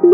Hey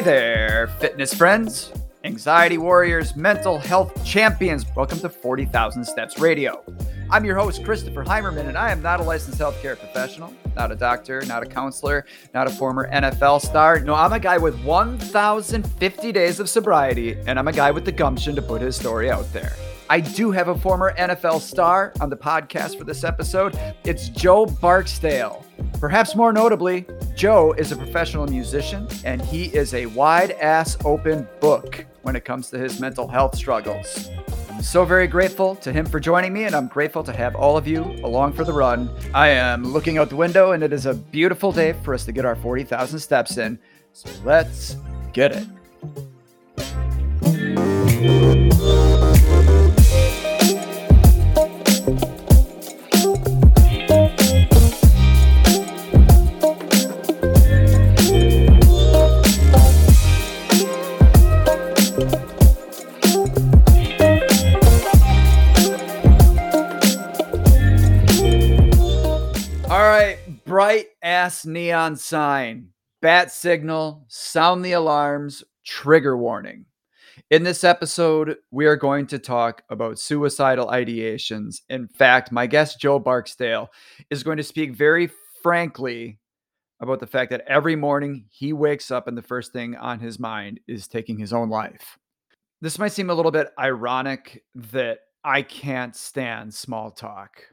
there, fitness friends, anxiety warriors, mental health champions. Welcome to 40,000 Steps Radio. I'm your host, Christopher Heimerman, and I am not a licensed healthcare professional, not a doctor, not a counselor, not a former NFL star. No, I'm a guy with 1,050 days of sobriety, and I'm a guy with the gumption to put his story out there. I do have a former NFL star on the podcast for this episode. It's Joe Barksdale. Perhaps more notably, Joe is a professional musician and he is a wide ass open book when it comes to his mental health struggles. I'm so very grateful to him for joining me, and I'm grateful to have all of you along for the run. I am looking out the window, and it is a beautiful day for us to get our 40,000 steps in. So let's get it. Bright ass neon sign, bat signal, sound the alarms, trigger warning. In this episode, we are going to talk about suicidal ideations. In fact, my guest, Joe Barksdale, is going to speak very frankly about the fact that every morning he wakes up and the first thing on his mind is taking his own life. This might seem a little bit ironic that I can't stand small talk.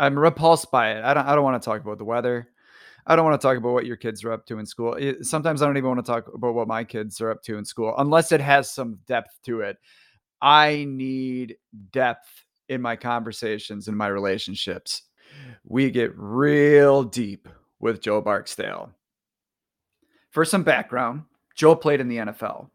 I'm repulsed by it. I don't I don't want to talk about the weather. I don't want to talk about what your kids are up to in school. It- sometimes I don't even want to talk about what my kids are up to in school unless it has some depth to it. I need depth in my conversations in my relationships. We get real deep with Joe Barksdale. For some background, Joe played in the NFL.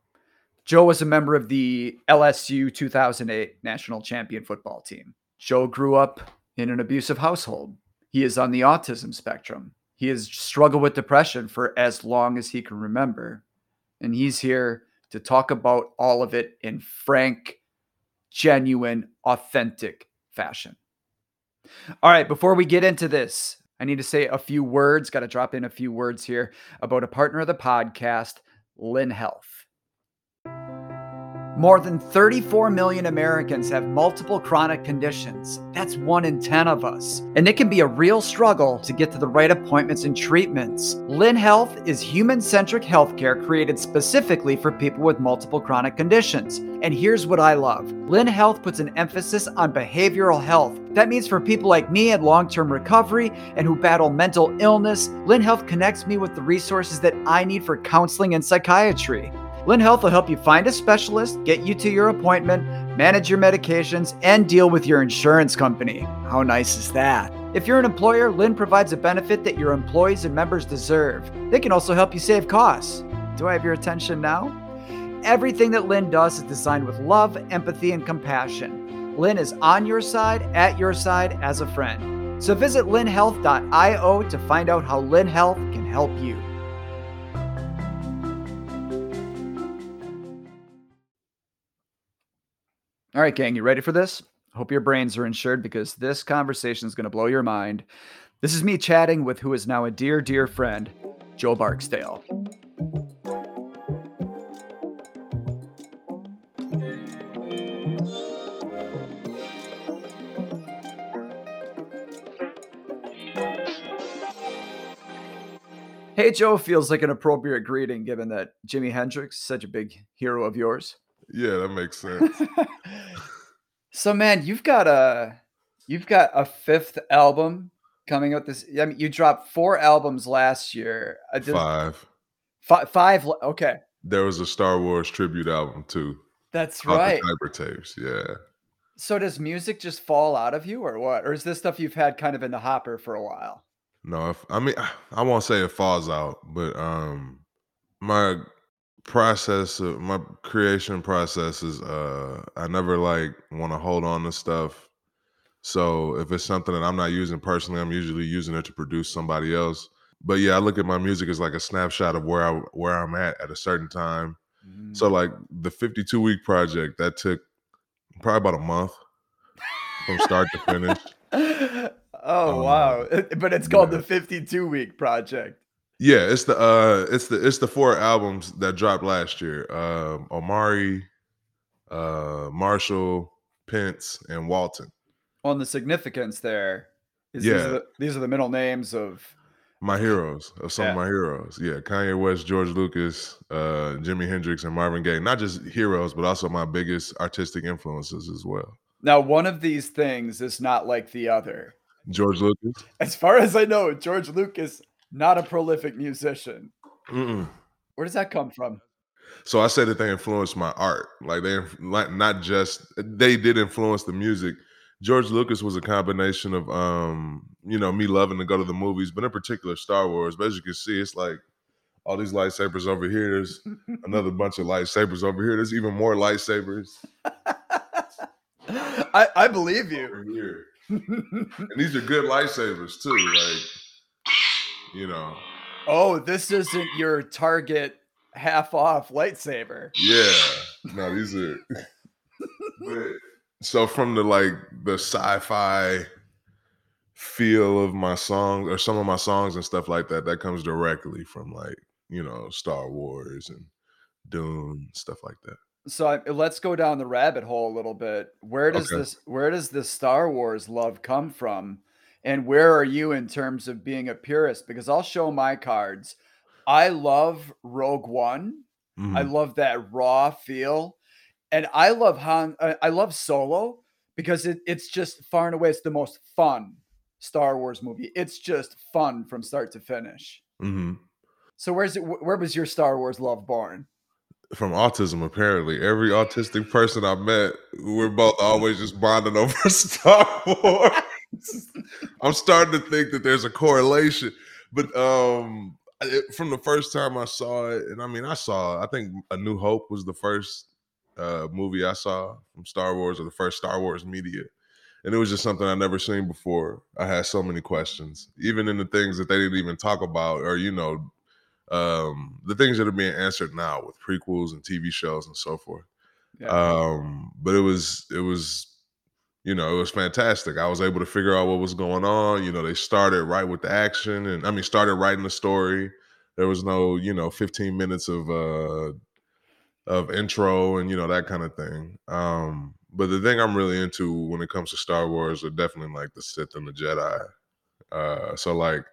Joe was a member of the LSU 2008 national champion football team. Joe grew up in an abusive household. He is on the autism spectrum. He has struggled with depression for as long as he can remember. And he's here to talk about all of it in frank, genuine, authentic fashion. All right, before we get into this, I need to say a few words, got to drop in a few words here about a partner of the podcast, Lynn Health. More than 34 million Americans have multiple chronic conditions. That's one in 10 of us. And it can be a real struggle to get to the right appointments and treatments. Lynn Health is human centric healthcare created specifically for people with multiple chronic conditions. And here's what I love Lynn Health puts an emphasis on behavioral health. That means for people like me in long term recovery and who battle mental illness, Lynn Health connects me with the resources that I need for counseling and psychiatry. Lynn Health will help you find a specialist, get you to your appointment, manage your medications, and deal with your insurance company. How nice is that? If you're an employer, Lynn provides a benefit that your employees and members deserve. They can also help you save costs. Do I have your attention now? Everything that Lynn does is designed with love, empathy, and compassion. Lynn is on your side, at your side, as a friend. So visit lynnhealth.io to find out how Lynn Health can help you. All right, gang, you ready for this? Hope your brains are insured because this conversation is going to blow your mind. This is me chatting with who is now a dear, dear friend, Joe Barksdale. Hey, Joe feels like an appropriate greeting given that Jimi Hendrix is such a big hero of yours. Yeah, that makes sense. so man, you've got a you've got a fifth album coming out this I mean you dropped four albums last year. I did- Five. fi- five okay. There was a Star Wars tribute album too. That's right. Cyber tapes. Yeah. So does music just fall out of you or what? Or is this stuff you've had kind of in the hopper for a while? No, if, I mean I won't say it falls out, but um my process of my creation process is uh I never like want to hold on to stuff. So if it's something that I'm not using personally, I'm usually using it to produce somebody else. But yeah, I look at my music as like a snapshot of where I where I'm at at a certain time. So like the 52 week project that took Probably about a month from start to finish. oh Um, wow! But it's called yeah. the 52 week project. Yeah, it's the uh it's the it's the four albums that dropped last year. Um Omari, uh Marshall, Pentz, and Walton. On the significance there is these, Yeah. are the, these are the middle names of My heroes of some Yeah. of my heroes. Yeah, Kanye West, George Lucas, uh, Jimi Hendrix, and Marvin Gaye. Not just heroes, but also my biggest artistic influences as well. now. One of these things is not like the other. George Lucas. As far as I know, George Lucas not a prolific musician. Mm-mm. Where does that come from? So I said that they influenced my art. Like they, like not just they did influence the music. George Lucas was a combination of, um, you know, me loving to go to the movies, but in particular Star Wars. But as you can see, it's like all these lightsabers over here. There's another bunch of lightsabers over here. There's even more lightsabers I, I believe you. and these are good lightsabers too. Like, you know, oh, this isn't your Target half off lightsaber. Yeah. No, these are. but, so from the like the sci-fi feel of my songs or some of my songs and stuff like that, that comes directly from like you know Star Wars and Dune stuff like that. So I, let's go down the rabbit hole a little bit. Where does Okay. this where does this Star Wars love come from? And where are you in terms of being a purist? Because I'll show my cards. I love Rogue One. I Mhm. love that raw feel. And I love Han I I love Solo because it, it's just far and away it's the most fun Star Wars movie. It's just fun from start to finish. Mhm. So where's it where was your Star Wars love born? From autism, apparently, every autistic person I met, we're both always just bonding over Star Wars. I'm starting to think that there's a correlation, but um, it, from the first time I saw it, and I mean, I saw, I think A New Hope was the first uh, movie I saw from Star Wars, or the first Star Wars media, and it was just something I'd never seen before. I had so many questions, even in the things that they didn't even talk about, or you know, um, the things that are being answered now with prequels and TV shows and so forth. Yeah. Um, but it was it was you know, it was fantastic. I was able to figure out what was going on. You know, they started right with the action and I mean started writing the story. There was no, you know, 15 minutes of uh of intro and you know that kind of thing. Um, but the thing I'm really into when it comes to Star Wars are definitely like the Sith and the Jedi. Uh so like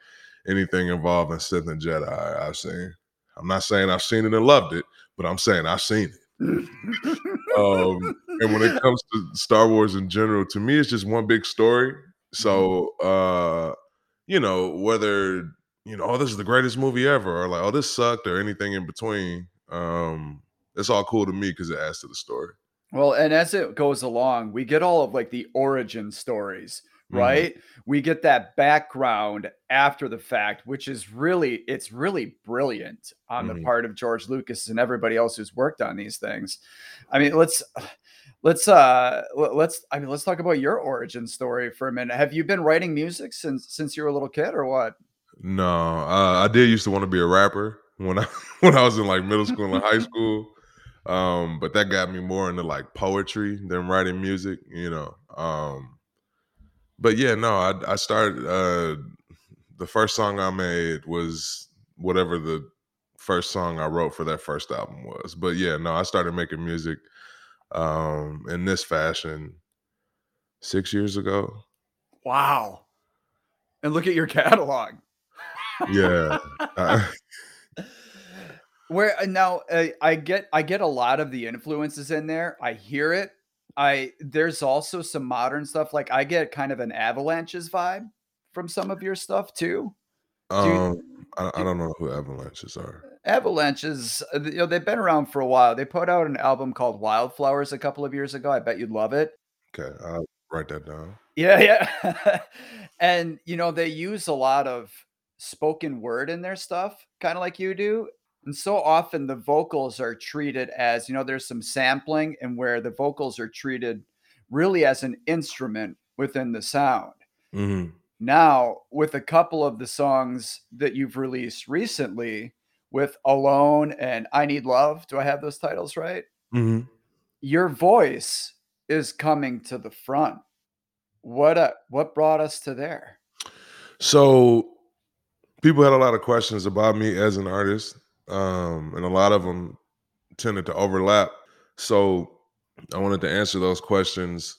anything involving Sith and Jedi I've seen. I'm not saying I've seen it and loved it, but I'm saying I've seen it. Um, and when it comes to Star Wars in general, to me, it's just one big story. So, uh, you know, whether you know, oh, this is the greatest movie ever, or like, oh, this sucked, or anything in between, um, it's all cool to me because it adds to the story. Well, and as it goes along, we get all of like the origin stories, Mhm. right? We get that background after the fact, which is really it's really brilliant on the Mhm. part of George Lucas and everybody else who's worked on these things. I mean, let's let's uh let's I mean, let's talk about your origin story for a minute. Have you been writing music since since you were a little kid or what? No, uh, I did used to want to be a rapper when I when I was in like middle school and high school. Um, but that got me more into like poetry than writing music, you know. Um, but yeah, no, I I started uh the first song I made was whatever the first song I wrote for that first album was. But yeah, no, I started making music um in this fashion 6 years ago. Wow. And look at your catalog. Yeah. I- Where uh, now uh, I get I get a lot of the influences in there. I hear it. I there's also some modern stuff. Like I get kind of an avalanches vibe from some of your stuff too. um I, I don't know who avalanches are. Avalanches, uh, you know, they've been around for a while. They put out an album called Wildflowers a couple of years ago. I bet you'd love it. Okay, I'll write that down. Yeah, yeah. and you know, they use a lot of spoken word in their stuff, kind of like you do. And so often the vocals are treated as, you know, there's some sampling and where the vocals are treated really as an instrument within the sound. hmm Now, with a couple of the songs that you've released recently, with Alone and I Need Love, do I have those titles right? hmm Your voice is coming to the front. What uh, what brought us to there? So people had a lot of questions about me as an artist, um, and a lot of them tended to overlap. So I wanted to answer those questions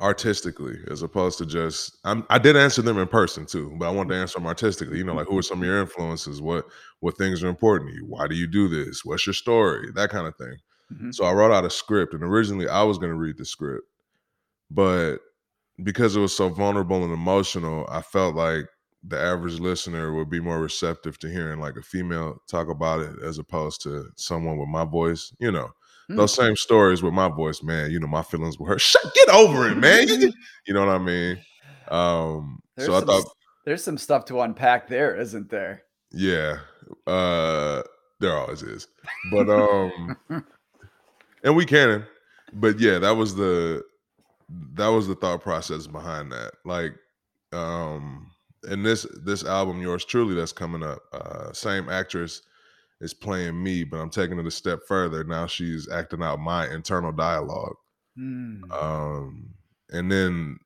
artistically as opposed to just I'm, i did answer them in person too but i wanted to answer them artistically. You know like who are some of your influences? What what things are important to you? Why do you do this? What's your story? That kind of thing. Mm-hmm. so i wrote out a script and originally i was going to read the script but because it was so vulnerable and emotional i felt like the average listener would be more receptive to hearing like a female talk about it as opposed to someone with my voice you know Mm. Those same stories with my voice, man. You know, my feelings were hurt. Shut, get over it, man. You, you know what I mean? Um, there's so I thought there's some stuff to unpack there, isn't there? Yeah, uh, there always is. But um, and we can. But yeah, that was the that was the thought process behind that. Like, um, and this this album, yours truly, that's coming up. Uh, same actress is playing me, but I'm taking it a step further. Now she's acting out my internal dialogue. Mm. Um, and then,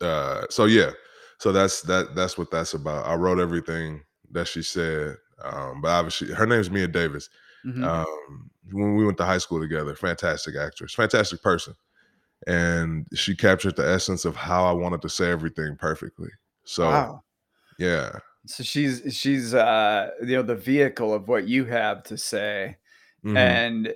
uh, so yeah, so that's that. That's what that's about. I wrote everything that she said. Um, but obviously, her name's Mia Davis. Mm-hmm. Um, when we went to high school together, fantastic actress, fantastic person, and she captured the essence of how I wanted to say everything perfectly. So, wow. yeah, so she's she's uh you know the vehicle of what you have to say. Mm-hmm. And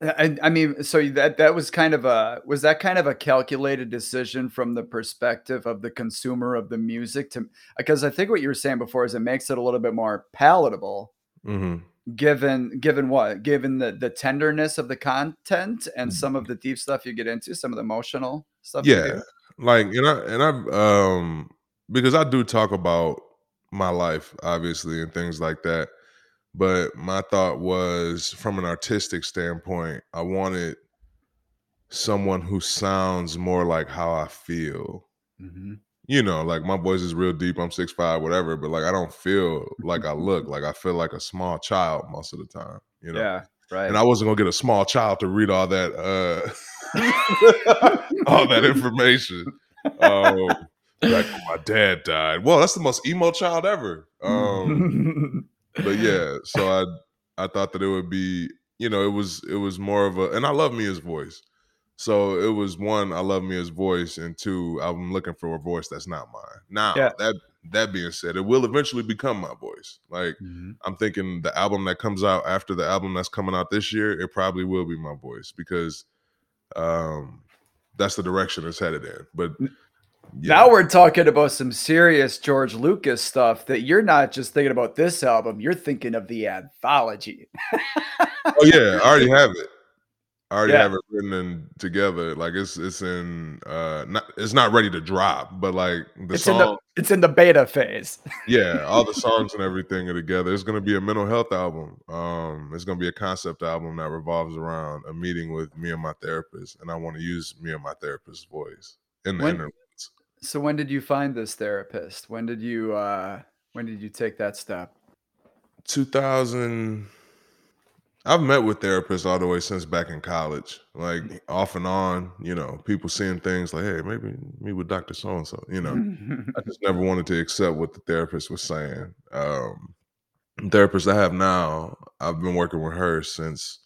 I, I, mean, so that that was kind of a was that kind of a calculated decision from the perspective of the consumer of the music to because I think what you were saying before is it makes it a little bit more palatable, mm-hmm. given given what given the the tenderness of the content and some of mm-hmm. the deep stuff you get into, some of the emotional stuff. Yeah, like and I and I um because I do talk about my life, obviously, and things like that. But my thought was from an artistic standpoint, I wanted someone who sounds more like how I feel. Mm-hmm. You know, like my voice is real deep. I'm six five, whatever, but like I don't feel like I look. Like I feel like a small child most of the time. You know, yeah, right. And I wasn't gonna get a small child to read all that, uh all that information. Um, when my dad died. Well, that's the most emo child ever. Um, but yeah, so I I thought that it would be, you know, it was it was more of a, and I love Mia's voice. So it was one, I love Mia's voice, and two, I'm looking for a voice that's not mine. Now yeah. that that being said, it will eventually become my voice. Like mm-hmm. I'm thinking the album that comes out after the album that's coming out this year, it probably will be my voice because um that's the direction it's headed in. But yeah. Now we're talking about some serious George Lucas stuff that you're not just thinking about this album, you're thinking of the anthology. oh yeah, I already have it. I already yeah. have it written and together. Like it's it's in uh not it's not ready to drop, but like the it's song in the, it's in the beta phase. yeah, all the songs and everything are together. It's gonna be a mental health album. Um it's gonna be a concept album that revolves around a meeting with me and my therapist, and I want to use me and my therapist's voice in the when, so when did you find this therapist? When did you uh when did you take that step? 2000 I've met with therapists all the way since back in college. Like off and on, you know, people seeing things like, hey, maybe meet with Dr. So and so, you know. I just never wanted to accept what the therapist was saying. Um therapist I have now, I've been working with her since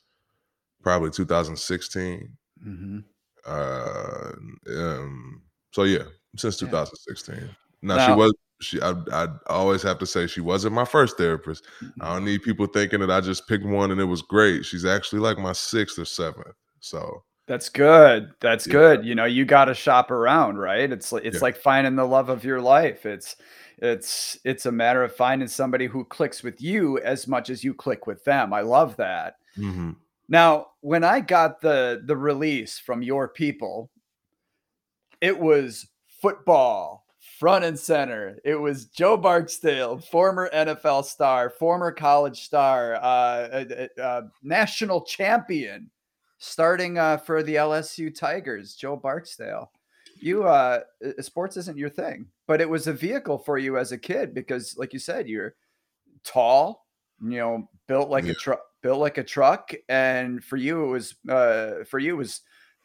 probably 2016. Mm-hmm. Uh, um, so yeah, since 2016. Now, now, she was she I I always have to say she wasn't my first therapist. Mm-hmm. I don't need people thinking that I just picked one and it was great. She's actually like my sixth or seventh. So that's good. That's yeah. good. You know, you got to shop around, right? It's like it's yeah. like finding the love of your life. It's it's it's a matter of finding somebody who clicks with you as much as you click with them. I love that. Mm-hmm. Now, when I got the the release from your people, it was football front and center. It was Joe Barksdale, former NFL star, former college star, uh, uh, uh, uh, national champion, starting uh, for the LSU Tigers. Joe Barksdale. You uh, sports isn't your thing, but it was a vehicle for you as a kid because, like you said, you're tall, you know, built like yeah. a truck, built like a truck, and for you it was for you it was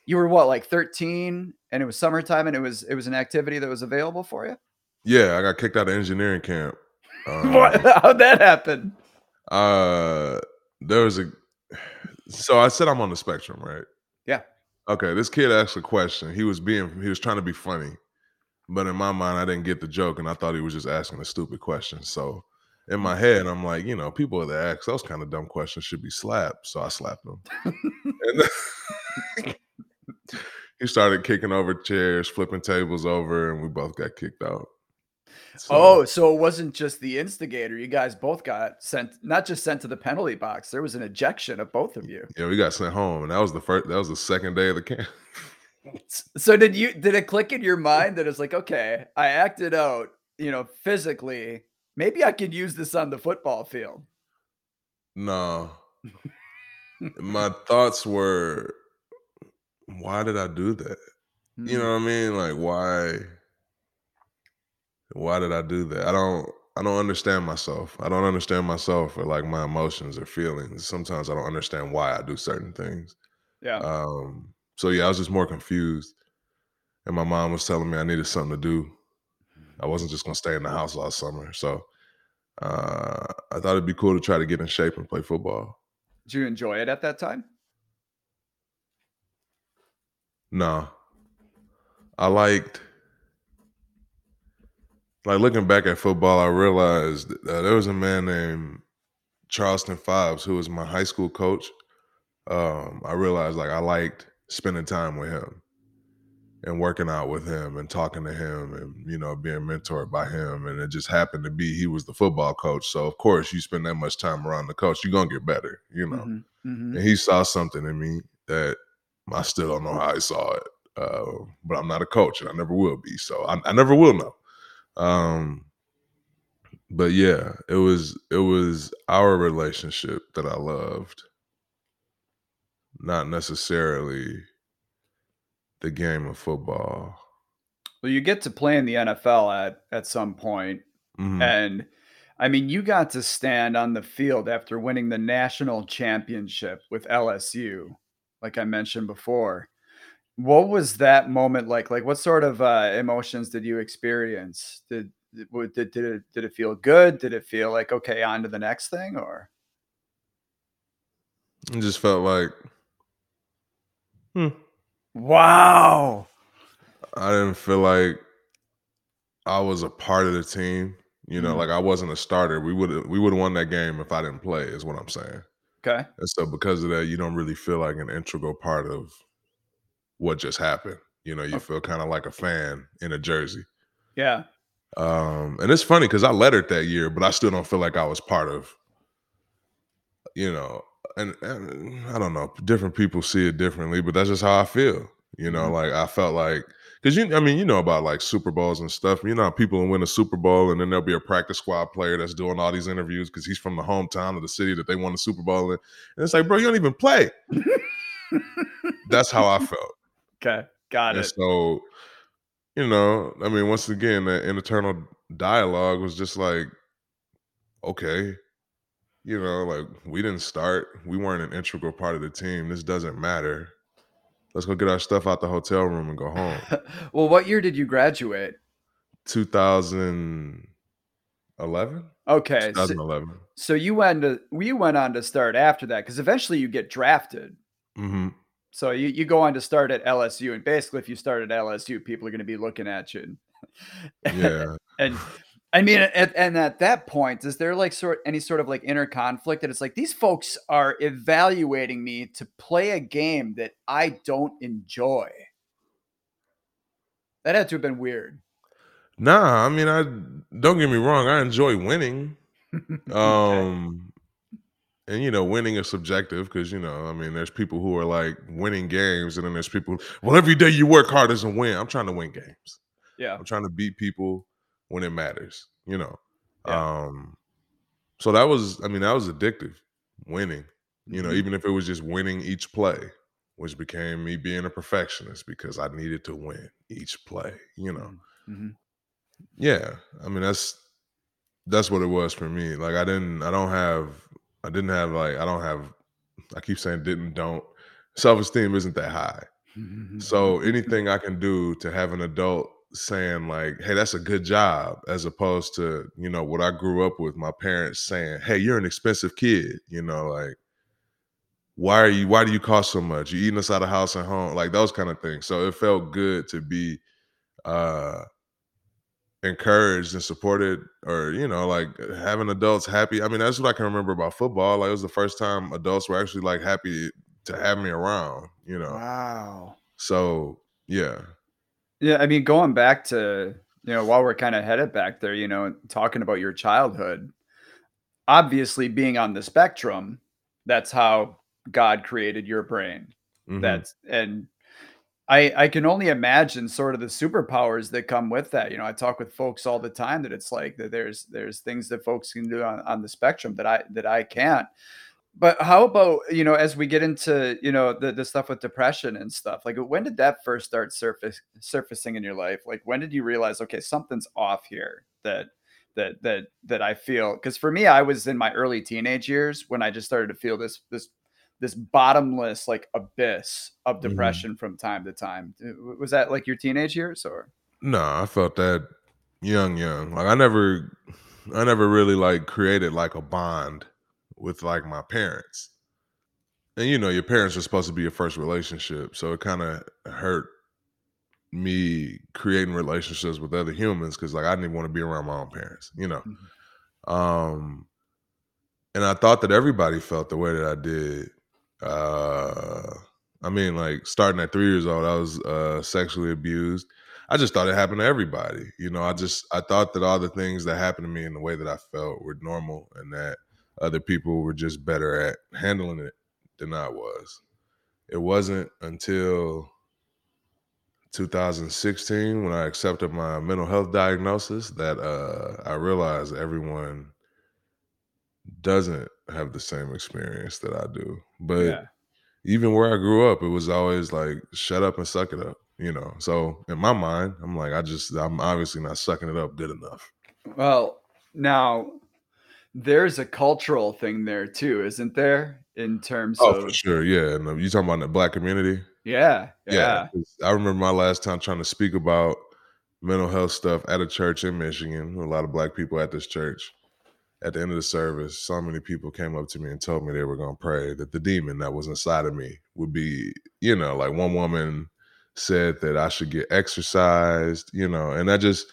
You were what, like 13 and it was summertime and it was it was an activity that was available for you? Yeah, I got kicked out of engineering camp. What Um, how'd that happen? uh, there was a so I said I'm on the spectrum, right? Yeah. Okay, this kid asked a question. He was being he was trying to be funny, but in my mind, I didn't get the joke, and I thought he was just asking a stupid question. So in my head, I'm like, you know, people that ask those kind of dumb questions should be slapped. So I slapped him. and he started kicking over chairs, flipping tables over, and we both got kicked out. So, Oh, so it wasn't just the instigator. You guys both got sent not just sent to the penalty box. There was an ejection of both of you. yeah, we got sent home, and that was the first. That was the second day of the camp. So did you did it click in your mind that it's like, okay, I acted out, you know, physically. Maybe I could use this on the football field. No, my thoughts were, why did I do that? You Hmm. know what I mean? Like why? Why did I do that? I don't. I don't understand myself. I don't understand myself or like my emotions or feelings. Sometimes I don't understand why I do certain things. Yeah. Um, so yeah, I was just more confused. And my mom was telling me I needed something to do. I wasn't just gonna stay in the house all summer. So uh, I thought it'd be cool to try to get in shape and play football. Did you enjoy it at that time? No, I liked like looking back at football. I realized uh, there was a man named Charleston Fives who was my high school coach. Um, I realized like I liked spending time with him and working out with him and talking to him and you know being mentored by him. And it just happened to be he was the football coach. So of course you spend that much time around the coach, you're gonna get better, you know. Mhm, mhm. and he saw something in me that I still don't know how he saw it. Uh, but I'm not a coach, and I never will be. So I, I never will know. Um, but yeah, it was it was our relationship that I loved, not necessarily the game of football. Well, you get to play in the NFL at at some point, Mhm. and I mean, you got to stand on the field after winning the national championship with LSU, like I mentioned before. What was that moment like? Like, what sort of uh, emotions did you experience? Did did did did it, did it feel good? Did it feel like okay, on to the next thing, or It just felt like, hmm, wow? I didn't feel like I was a part of the team. You know, Mhm. like I wasn't a starter. We would we would have won that game if I didn't play. Is what I'm saying. Okay, And so because of that, you don't really feel like an integral part of what just happened. You know, you Okay. feel kind of like a fan in a jersey. yeah, Um, and it's funny because I lettered that year, but I still don't feel like I was part of, you know, and, and I don't know, different people see it differently, but that's just how I feel. You know, Mhm. like I felt like because you I mean, you know about like Super Bowls and stuff. You know how people win a Super Bowl and then there'll be a practice squad player that's doing all these interviews because he's from the hometown of the city that they won the Super Bowl in. And it's like, bro, you don't even play. That's how I felt. okay, got And it. so, you know, I mean, once again, that internal dialogue was just like, okay, you know, like we didn't start, we weren't an integral part of the team. This doesn't matter. Let's go get our stuff out the hotel room and go home. well, what year did you graduate? 2011? Okay, so, 2011. so you went to you went on to start after that because eventually you get drafted. hmm So you, you go on to start at LSU, and basically, if you start at LSU, people are going to be looking at you. Yeah. and I mean, at, and at that point, is there like sort any sort of like inner conflict that it's like these folks are evaluating me to play a game that I don't enjoy? That had to have been weird. Nah, I mean, I don't get me wrong, I enjoy winning. Okay. Um, and you know, winning is subjective because you know, I mean, there's people who are like winning games, and then there's people. Well, every day you work hard doesn't win. I'm trying to win games. yeah. I'm trying to beat people when it matters. You know. Yeah. Um. So that was, I mean, that was addictive. Winning. You know, Mhm. even if it was just winning each play, which became me being a perfectionist because I needed to win each play. You know. Mhm. Yeah, I mean that's that's what it was for me. Like I didn't I don't have I didn't have like I don't have I keep saying didn't don't self esteem isn't that high. So anything I can do to have an adult saying like, "Hey, that's a good job," as opposed to you know what I grew up with, my parents saying, "Hey, you're an expensive kid," you know, like, "Why are you? Why do you cost so much? You eating us out of house and home?" Like those kind of things. So it felt good to be uh encouraged and supported or you know like having adults happy i mean that's what i can remember about football like it was the first time adults were actually like happy to have me around you know Wow. so yeah Yeah, I mean, going back to, you know, while we're kind of headed back there, you know, talking about your childhood, obviously being on the spectrum, that's how God created your brain. mhm. That's and I I can only imagine sort of the superpowers that come with that. You know, I talk with folks all the time that it's like that there's there's things that folks can do on, on the spectrum that I that I can't. But how about, you know, as we get into, you know, the the stuff with depression and stuff, like when did that first start surface surfacing in your life? Like when did you realize, okay, something's off here that that that that I feel? Because for me, I was in my early teenage years when I just started to feel this this this bottomless like abyss of Mhm. depression from time to time. Uh, Was that like your teenage years or? no i felt that young young like i never i never really like created like a bond with like my parents. And you know your parents are supposed to be your first relationship so it kind of hurt me creating relationships with other humans because like i didn't even want to be around my own parents you know? Mhm. um and i thought that everybody felt the way that i did uh i mean like starting at three years old i was uh sexually abused. I just thought it happened to everybody you know? I just i thought that all the things that happened to me in the way that i felt were normal and that other people were just better at handling it than i was it wasn't until 2016 when I accepted my mental health diagnosis that uh, I realized everyone doesn't have the same experience that I do. But Yeah. even where I grew up, it was always like shut up and suck it up, you know. So in my mind, I'm like, I just I'm obviously not sucking it up good enough. Well, now there's a cultural thing there too, isn't there? In terms of Oh, for sure, yeah. And you talking about the black community? yeah, Yeah, yeah. I remember my last time trying to speak about mental health stuff at a church in Michigan. A lot of black people at this church. At the end of the service, so many people came up to me and told me they were going to pray that the demon that was inside of me would be, you know, like one woman said that I should get exercised, you know, and I just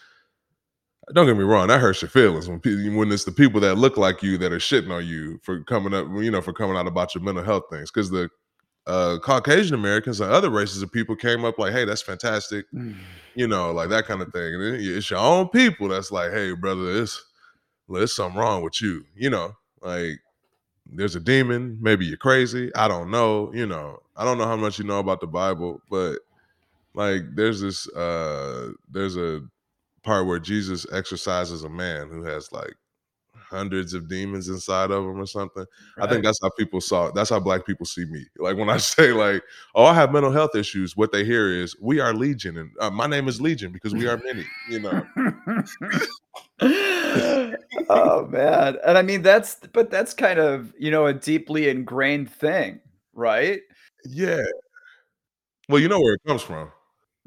don't get me wrong, that hurts your feelings when people when it's the people that look like you that are shitting on you for coming up, you know, for coming out about your mental health things. Because the uh, Caucasian Americans and other races of people came up like, "Hey, that's fantastic," you know, like that kind of thing. And it's your own people that's like, "Hey, brother, it's there's something wrong with you," you know, like there's a demon. Maybe you're crazy. I don't know. You know, I don't know how much you know about the Bible, but like there's this uh there's a part where Jesus exorcises a man who has like hundreds of demons inside of him or something. I think that's how people saw that's how black people see me. Like when I say like, "Oh, I have mental health issues," what they hear is, "We are legion and uh, my name is Legion because we are many," you know. oh man. And I mean that's but that's kind of, you know, a deeply ingrained thing, right? Yeah. Well, you know where it comes from.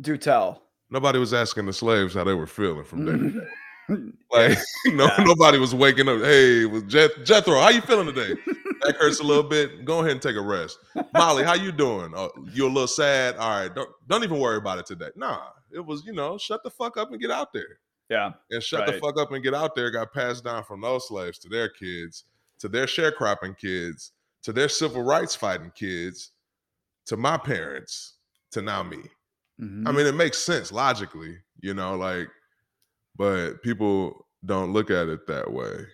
Do tell. Nobody was asking the slaves how they were feeling from day to day. Like, no, Yeah. nobody was waking up. Hey, was Jeth- Jethro, how you feeling today? That hurts a little bit. Go ahead and take a rest. Molly, how you doing? Oh, you a little sad? All right, don't don't even worry about it today. Nah, it was you know, shut the fuck up and get out there. Yeah. And shut the fuck up and get out there got passed down from those slaves to their kids, to their sharecropping kids, to their civil rights fighting kids, to my parents, to now me. I Mhm. mean, it makes sense logically, you know, like, but people don't look at it that way.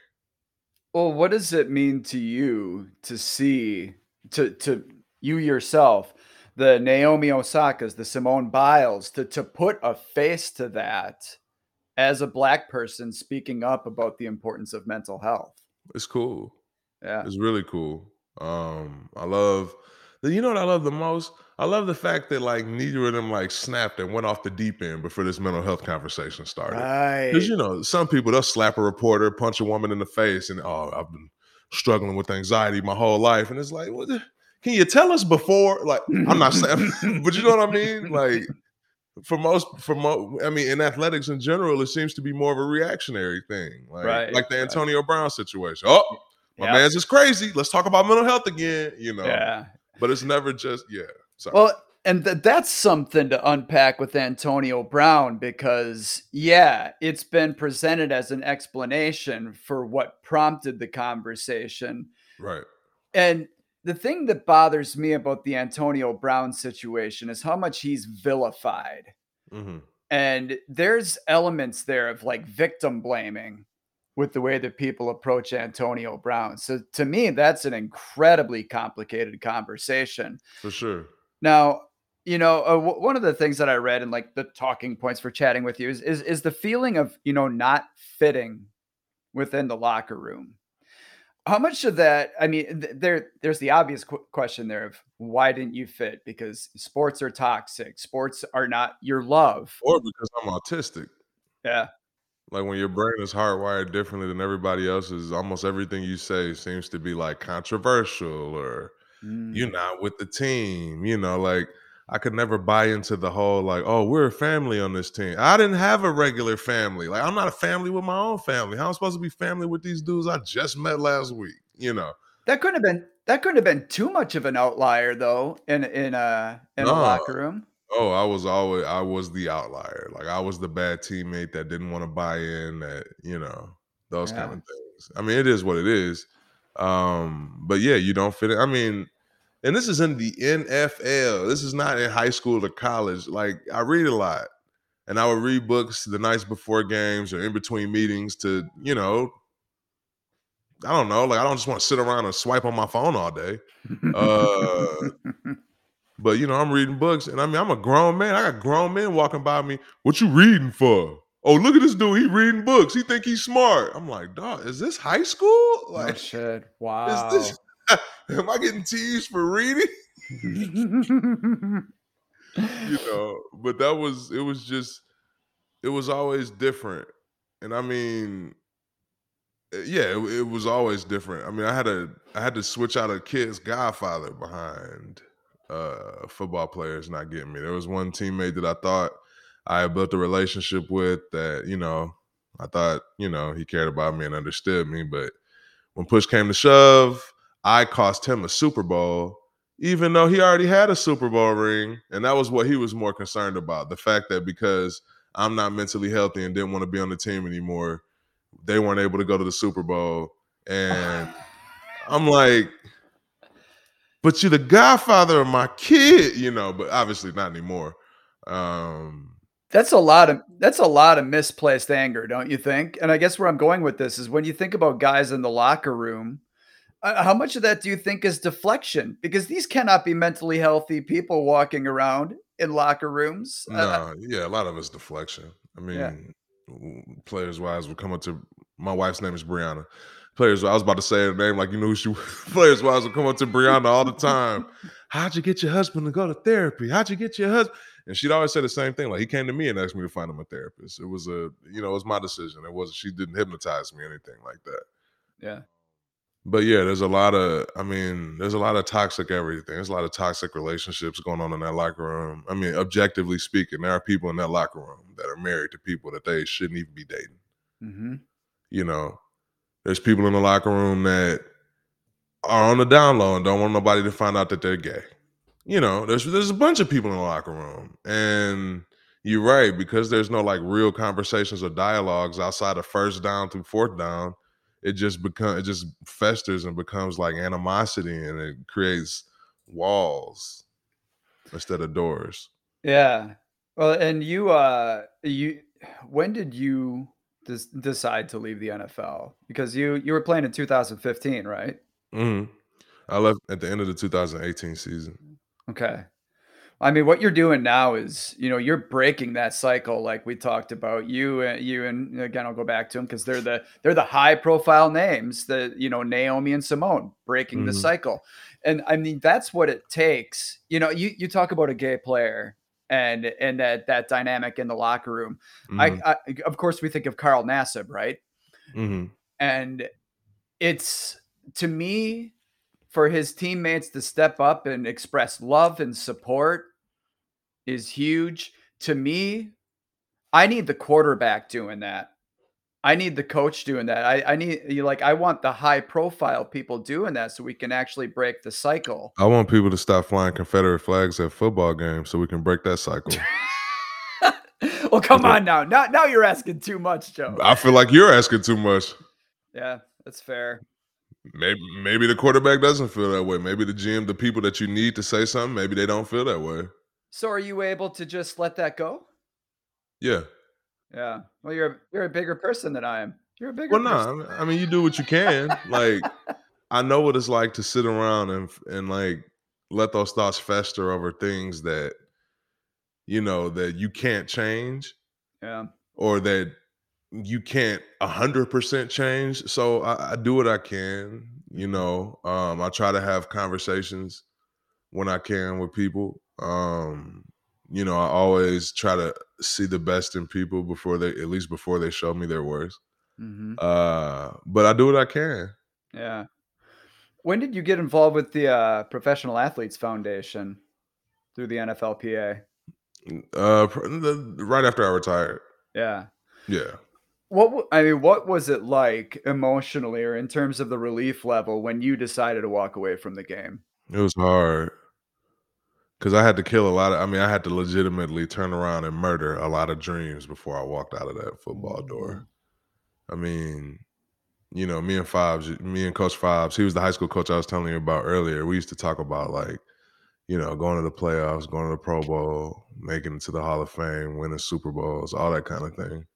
Well, what does it mean to you to see to to you yourself, the Naomi Osakas, the Simone Biles, to to put a face to that as a black person speaking up about the importance of mental health? It's cool. Yeah. It's really cool. Um, I love you know what I love the most? I love the fact that like neither of them like snapped and went off the deep end before this mental health conversation started. Because Right. you know, some people they'll slap a reporter, punch a woman in the face, and oh, I've been struggling with anxiety my whole life. And it's like, what the, can you tell us before? Like, I'm not saying, but you know what I mean? Like, for most, for most, I mean, in athletics in general, it seems to be more of a reactionary thing, like, Right, like the right. Antonio Brown situation. Oh, my Yeah. man's is crazy. Let's talk about mental health again. You know, Yeah. but it's never just yeah. Sorry. Well, and th- that's something to unpack with Antonio Brown because, yeah, it's been presented as an explanation for what prompted the conversation. right. And the thing that bothers me about the Antonio Brown situation is how much he's vilified. hmm And there's elements there of like victim blaming with the way that people approach Antonio Brown. So to me, that's an incredibly complicated conversation. For sure. Now, you know, uh, w- one of the things that I read and like the talking points for chatting with you is, is is the feeling of you know not fitting within the locker room. How much of that? I mean, th- there there's the obvious qu- question there of why didn't you fit? Because sports are toxic. Sports are not your love. Or because I'm autistic. Yeah, Like when your brain is hardwired differently than everybody else's, almost everything you say seems to be like controversial or Mm. you're not with the team. You know, like I could never buy into the whole like, oh, we're a family on this team. I didn't have a regular family. Like I'm not a family with my own family. How am I supposed to be family with these dudes I just met last week? You know. that couldn't have been that couldn't have been too much of an outlier though in in a in a locker room. Oh, I was always I was the outlier. Like I was the bad teammate that didn't want to buy in. That you know those kind of things. I mean, it is what it is. Um, but yeah, you don't fit it. I mean, and this is in the NFL. This is not in high school or college. Like I read a lot, and I would read books the nights before games or in between meetings to you know. I don't know. Like I don't just want to sit around and swipe on my phone all day. Uh, But you know, I'm reading books, and I mean, I'm a grown man. I got grown men walking by me. What you reading for? Oh, look at this dude. He reading books. He think he's smart. I'm like, dog, is this high school? Like, shit! is Wow. this? Am I getting teased for reading? You know, but that was it. Was just it was always different, and I mean, eh, yeah, it, it was always different. I mean, I had to I had to switch out a kid's godfather behind uh football players not getting me. There was one teammate that I thought I had built a relationship with that, you know, I thought, you know, he cared about me and understood me, but when push came to shove, I cost him a Super Bowl, even though he already had a Super Bowl ring. And that was what he was more concerned about. The fact that because I'm not mentally healthy and didn't want to be on the team anymore, they weren't able to go to the Super Bowl. And I'm like, but you're the godfather of my kid, you know, but obviously not anymore. Um, That's a lot of that's a lot of misplaced anger, don't you think? And I guess where I'm going with this is when you think about guys in the locker room, how much of that do you think is deflection? Because these cannot be mentally healthy people walking around in locker rooms. no, Uh, yeah, a lot of it's deflection. I mean, w- players wise would come up to my wife's name is Brianna. Players, I was about to say her name like you knew who she was. Players wise would come up to Brianna all the time. How'd you get your husband to go to therapy? How'd you get your husband? And she'd always say the same thing. Like he came to me and asked me to find him a therapist. It was a, you know, it was my decision. It wasn't. She didn't hypnotize me or anything like that. yeah. But yeah, there's a lot of, I mean, there's a lot of toxic everything. There's a lot of toxic relationships going on in that locker room. I mean, objectively speaking, there are people in that locker room that are married to people that they shouldn't even be dating. hmm You know, there's people in the locker room that are on the down low and don't want nobody to find out that they're gay. You know, there's there's a bunch of people in the locker room, and you're right because there's no like real conversations or dialogues outside of first down through fourth down. It just become it just festers and becomes like animosity, and it creates walls instead of doors. Yeah. Well, and you, uh, you, when did you des- decide to leave the NFL? Because you you were playing in 2015, right? mm-hmm. I left at the end of the 2018 season. Okay. I mean, what you're doing now is, you know, you're breaking that cycle, like we talked about. You, and you, and again, I'll go back to them because they're the they're the high profile names. The you know Naomi and Simone breaking the Mhm. cycle, and I mean that's what it takes. You know, you you talk about a gay player and and that that dynamic in the locker room. Mhm. I, I of course we think of Carl Nassib, right? Mhm. And it's to me for his teammates to step up and express love and support is huge. To me, I need the quarterback doing that. I need the coach doing that. I, I need you like I want the high profile people doing that so we can actually break the cycle. I want people to stop flying Confederate flags at football games so we can break that cycle. well, come on now. Now now you're asking too much, Joe. I feel like you're asking too much. Yeah, that's fair. Maybe maybe the quarterback doesn't feel that way. Maybe the GM, the people that you need to say something, maybe they don't feel that way. So are you able to just let that go? Yeah. Yeah. Well, you're you're a bigger person than I am. You're a bigger. Well, no, nah, I mean you do what you can. like I know what it's like to sit around and and like let those thoughts fester over things that you know that you can't change. Yeah. Or that you can't a hundred percent change. So I, I, do what I can. You know, um, I try to have conversations when I can with people. Um, you know, I always try to see the best in people before they, at least before they show me their worst. Mm-hmm. Uh, but I do what I can. Yeah. When did you get involved with the uh, Professional Athletes Foundation through the NFLPA? Uh, right after I retired. Yeah. Yeah. What I mean, what was it like emotionally, or in terms of the relief level, when you decided to walk away from the game? It was hard because I had to kill a lot of. I mean, I had to legitimately turn around and murder a lot of dreams before I walked out of that football door. Mm-hmm. I mean, you know, me and Fives, me and Coach Fives, he was the high school coach I was telling you about earlier. We used to talk about like, you know, going to the playoffs, going to the Pro Bowl, making it to the Hall of Fame, winning Super Bowls, all that kind of thing.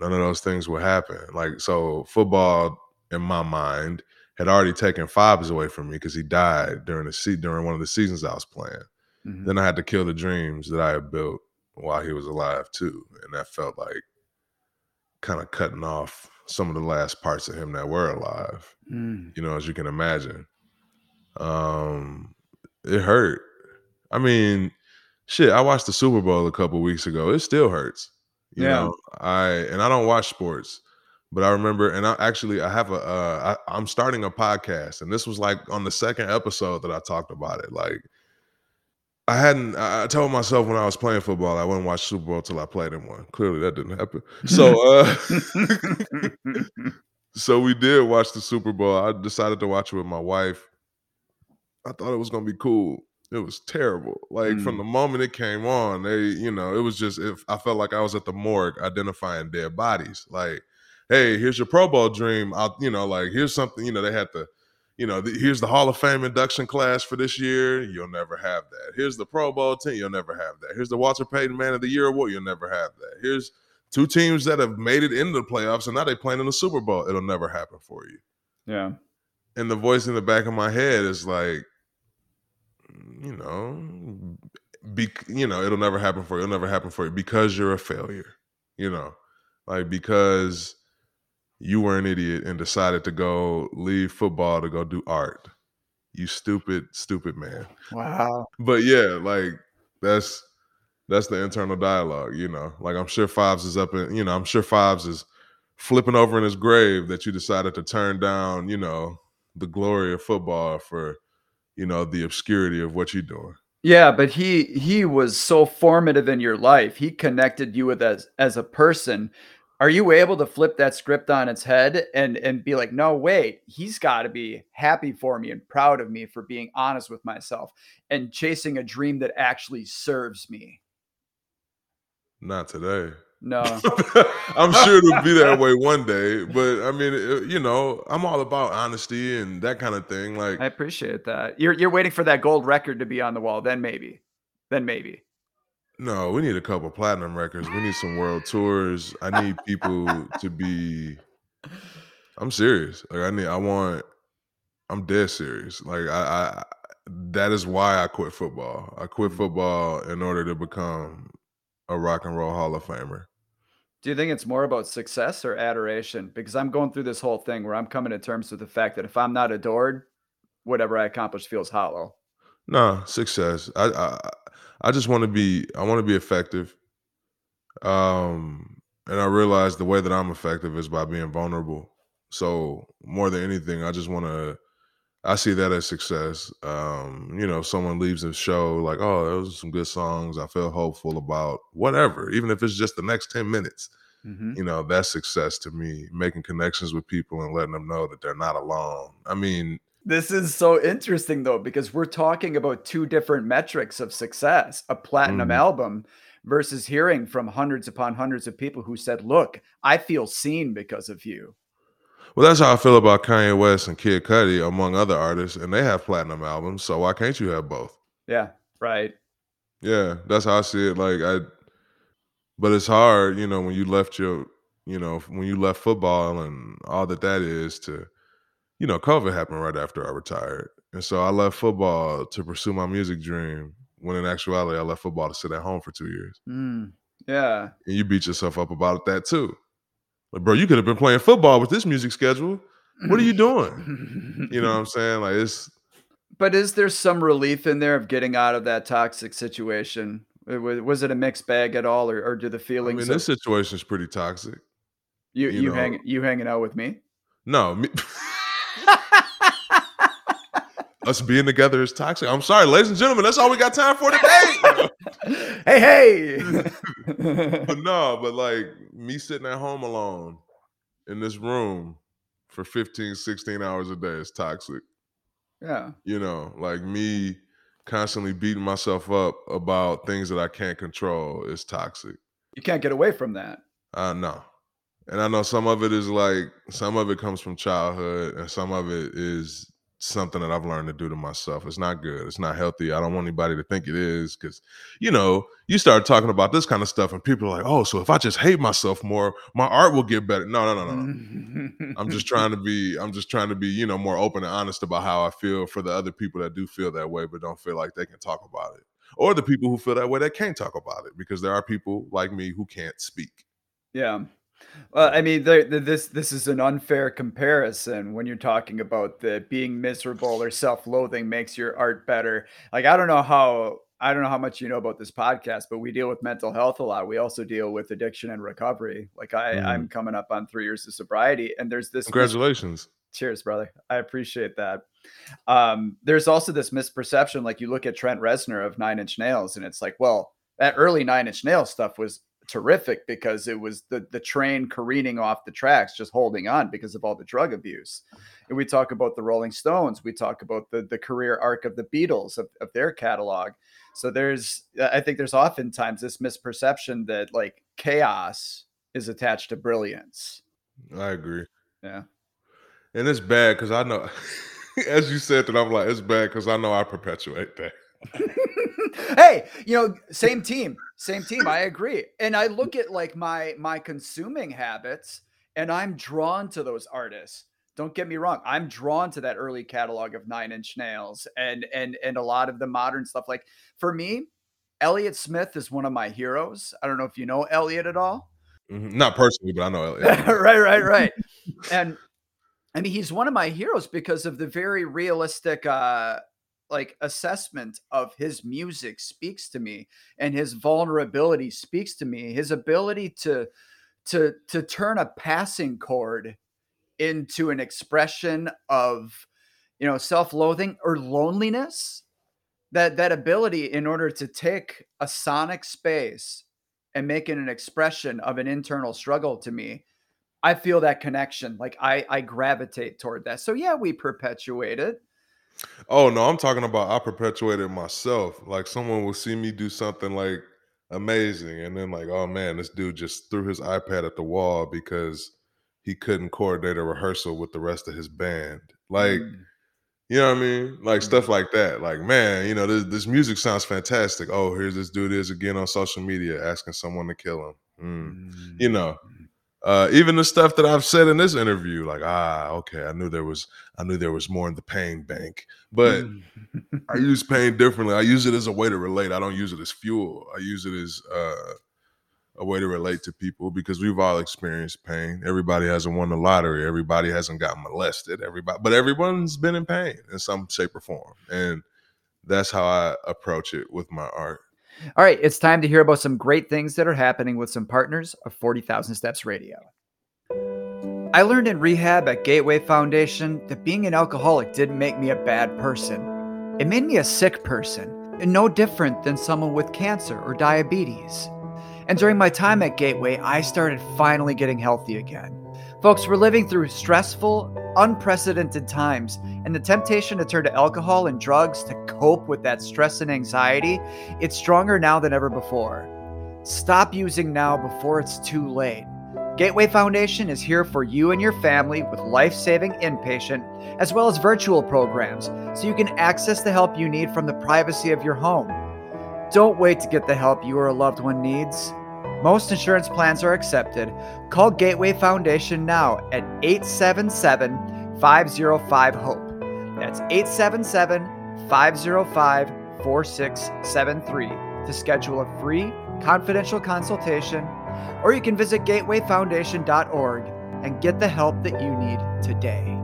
None of those things would happen. Like, so football, in my mind, had already taken Fives away from me because he died during the se- during one of the seasons I was playing. Mm-hmm. Then I had to kill the dreams that I had built while he was alive too, and that felt like kind of cutting off some of the last parts of him that were alive. Mm. You know, as you can imagine. Um, it hurt. I mean, shit. I watched the Super Bowl a couple weeks ago. It still hurts. You yeah. know, I and I don't watch sports, but I remember, and I actually I have a uh, I, I'm starting a podcast, and this was like on the second episode that I talked about it. Like I hadn't. I told myself when I was playing football, I wouldn't watch Super Bowl till I played in one. Clearly, that didn't happen. So, uh, so we did watch the Super Bowl. I decided to watch it with my wife. I thought it was gonna be cool. It was terrible. Like mm. from the moment it came on, they, you know, it was just if I felt like I was at the morgue identifying dead bodies. Like, hey, here's your Pro Bowl dream. I'll, you know, like here's something. You know, they had the, you know, the, here's the Hall of Fame induction class for this year. You'll never have that. Here's the Pro Bowl team. You'll never have that. Here's the Walter Payton Man of the Year award. You'll never have that. Here's two teams that have made it into the playoffs and now they're playing in the Super Bowl. It'll never happen for you. Yeah. And the voice in the back of my head is like, you know, be you know, it'll never happen for you. It'll never happen for you because you're a failure. You know, like because you were an idiot and decided to go leave football to go do art. You stupid, stupid man. Wow. But yeah, like that's that's the internal dialogue, you know. Like I'm sure Fives is up in, you know, I'm sure Fives is flipping over in his grave that you decided to turn down, you know, the glory of football for you know the obscurity of what you're doing yeah but he he was so formative in your life he connected you with as as a person are you able to flip that script on its head and and be like no wait he's got to be happy for me and proud of me for being honest with myself and chasing a dream that actually serves me not today no, I'm sure it'll be that way one day. But I mean, you know, I'm all about honesty and that kind of thing. Like, I appreciate that. You're you're waiting for that gold record to be on the wall. Then maybe, then maybe. No, we need a couple platinum records. We need some world tours. I need people to be. I'm serious. Like I need. I want. I'm dead serious. Like I, I. That is why I quit football. I quit football in order to become a rock and roll Hall of Famer. Do you think it's more about success or adoration? Because I'm going through this whole thing where I'm coming to terms with the fact that if I'm not adored, whatever I accomplish feels hollow. No, success. I I, I just want to be I want to be effective. Um and I realize the way that I'm effective is by being vulnerable. So more than anything, I just want to I see that as success. Um, you know, if someone leaves a show like, oh, those are some good songs. I feel hopeful about whatever, even if it's just the next 10 minutes. Mhm. You know, that's success to me. Making connections with people and letting them know that they're not alone. I mean, This is so interesting though, because we're talking about two different metrics of success, a platinum Mhm. album versus hearing from hundreds upon hundreds of people who said, Look, I feel seen because of you. well, that's how I feel about Kanye West and Kid Cudi, among other artists, and they have platinum albums. So why can't you have both? Yeah, right. Yeah, that's how I see it. Like I, but it's hard, you know, when you left your, you know, when you left football and all that that is to, you know, COVID happened right after I retired, and so I left football to pursue my music dream. When in actuality, I left football to sit at home for two years, Mm, yeah. and you beat yourself up about that too. Like, bro, you could have been playing football with this music schedule. What are you doing? You know what I'm saying? Like it's But is there some relief in there of getting out of that toxic situation? Was it a mixed bag at all, or, or do the feelings? I mean, of this situation is pretty toxic. you you you know- hang you hanging out with me? No, me, us being together is toxic. I'm sorry, ladies and gentlemen, that's all we got time for today. hey, hey! but no, but like me sitting at home alone in this room for 15, 16 hours a day is toxic. yeah. You know, like me constantly beating myself up about things that I can't control is toxic. You can't get away from that. I know. And I know some of it is like some of it comes from childhood and some of it is something that I've learned to do to myself. It's not good. It's not healthy. I don't want anybody to think it is cuz you know, you start talking about this kind of stuff and people are like, "Oh, so if I just hate myself more, my art will get better." No, no, no, no. I'm just trying to be I'm just trying to be, you know, more open and honest about how I feel for the other people that do feel that way but don't feel like they can talk about it. Or the people who feel that way that can't talk about it because there are people like me who can't speak. Yeah. Well, I mean, there the this this is an unfair comparison when you're talking about the being miserable or self-loathing makes your art better. Like, I don't know how I don't know how much you know about this podcast, but we deal with mental health a lot. We also deal with addiction and recovery. Like, I Mhm. I'm coming up on three years of sobriety, and there's this mis- Congratulations. Cheers, brother. I appreciate that. Um, there's also this misperception, like you look at Trent Reznor of Nine Inch Nails, and it's like, well, that early Nine Inch Nails stuff was terrific because it was the the train careening off the tracks, just holding on because of all the drug abuse. And we talk about the Rolling Stones, we talk about the the career arc of the Beatles of, of their catalog. So there's, I think there's oftentimes this misperception that like chaos is attached to brilliance. I agree. Yeah. And it's bad because I know as you said that I'm like, it's bad because I know I perpetuate that. hey, you know, same team, same team. I agree. And I look at like my my consuming habits and I'm drawn to those artists. Don't get me wrong. I'm drawn to that early catalog of Nine Inch Nails and and and a lot of the modern stuff. Like for me, Elliott Smith is one of my heroes. I don't know if you know Elliott at all. Mhm. Not personally, but I know Elliott. right, right, right. And I mean, he's one of my heroes because of the very realistic, uh, like assessment of his music speaks to me, and his vulnerability speaks to me. His ability to to to turn a passing chord into an expression of, you know, self-loathing or loneliness. That that ability in order to take a sonic space and make it an expression of an internal struggle to me I feel that connection. Like I I gravitate toward that. So yeah, we perpetuate it. Oh no, I'm talking about I perpetuated myself. Like someone will see me do something like amazing, and then like, oh man, this dude just threw his iPad at the wall because he couldn't coordinate a rehearsal with the rest of his band. Like, Mm. you know what I mean? Like Mhm. stuff like that. Like, man, you know, this, this music sounds fantastic. Oh, here's this dude is again on social media asking someone to kill him. Mm. You know, uh, even the stuff that I've said in this interview, like, ah, okay, I knew there was, I knew there was more in the pain bank, but Mm. I use pain differently. I use it as a way to relate. I don't use it as fuel. I use it as uh, a way to relate to people because we've all experienced pain. Everybody hasn't won the lottery. Everybody hasn't gotten molested. Everybody, but everyone's been in pain in some shape or form, and that's how I approach it with my art. All right, it's time to hear about some great things that are happening with some partners of 40,000 Steps Radio. I learned in rehab at Gateway Foundation that being an alcoholic didn't make me a bad person. It made me a sick person, and no different than someone with cancer or diabetes. And during my time at Gateway, I started finally getting healthy again. Folks, we're living through stressful, unprecedented times, and the temptation to turn to alcohol and drugs to cope with that stress and anxiety, it's stronger now than ever before. Stop using now before it's too late. Gateway Foundation is here for you and your family with life saving inpatient as well as virtual programs so you can access the help you need from the privacy of your home. Don't wait to get the help you or a loved one needs. Most insurance plans are accepted. Call Gateway Foundation now at 877 505 HOPE. That's 877 505 4673 to schedule a free, confidential consultation, or you can visit gatewayfoundation.org and get the help that you need today.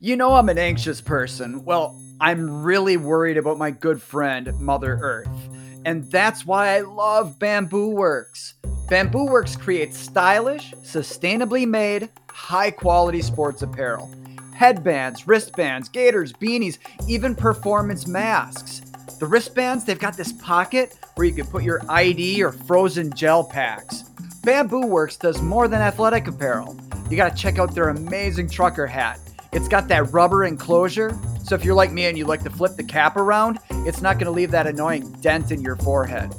You know, I'm an anxious person. Well, I'm really worried about my good friend, Mother Earth. And that's why I love Bambu Werx. Bambu Werx creates stylish, sustainably made, high quality sports apparel. Headbands, wristbands, gaiters, beanies, even performance masks. The wristbands, they've got this pocket where you can put your ID or frozen gel packs. Bambu Werx does more than athletic apparel. You gotta check out their amazing trucker hat. It's got that rubber enclosure so if you're like me and you like to flip the cap around, it's not going to leave that annoying dent in your forehead.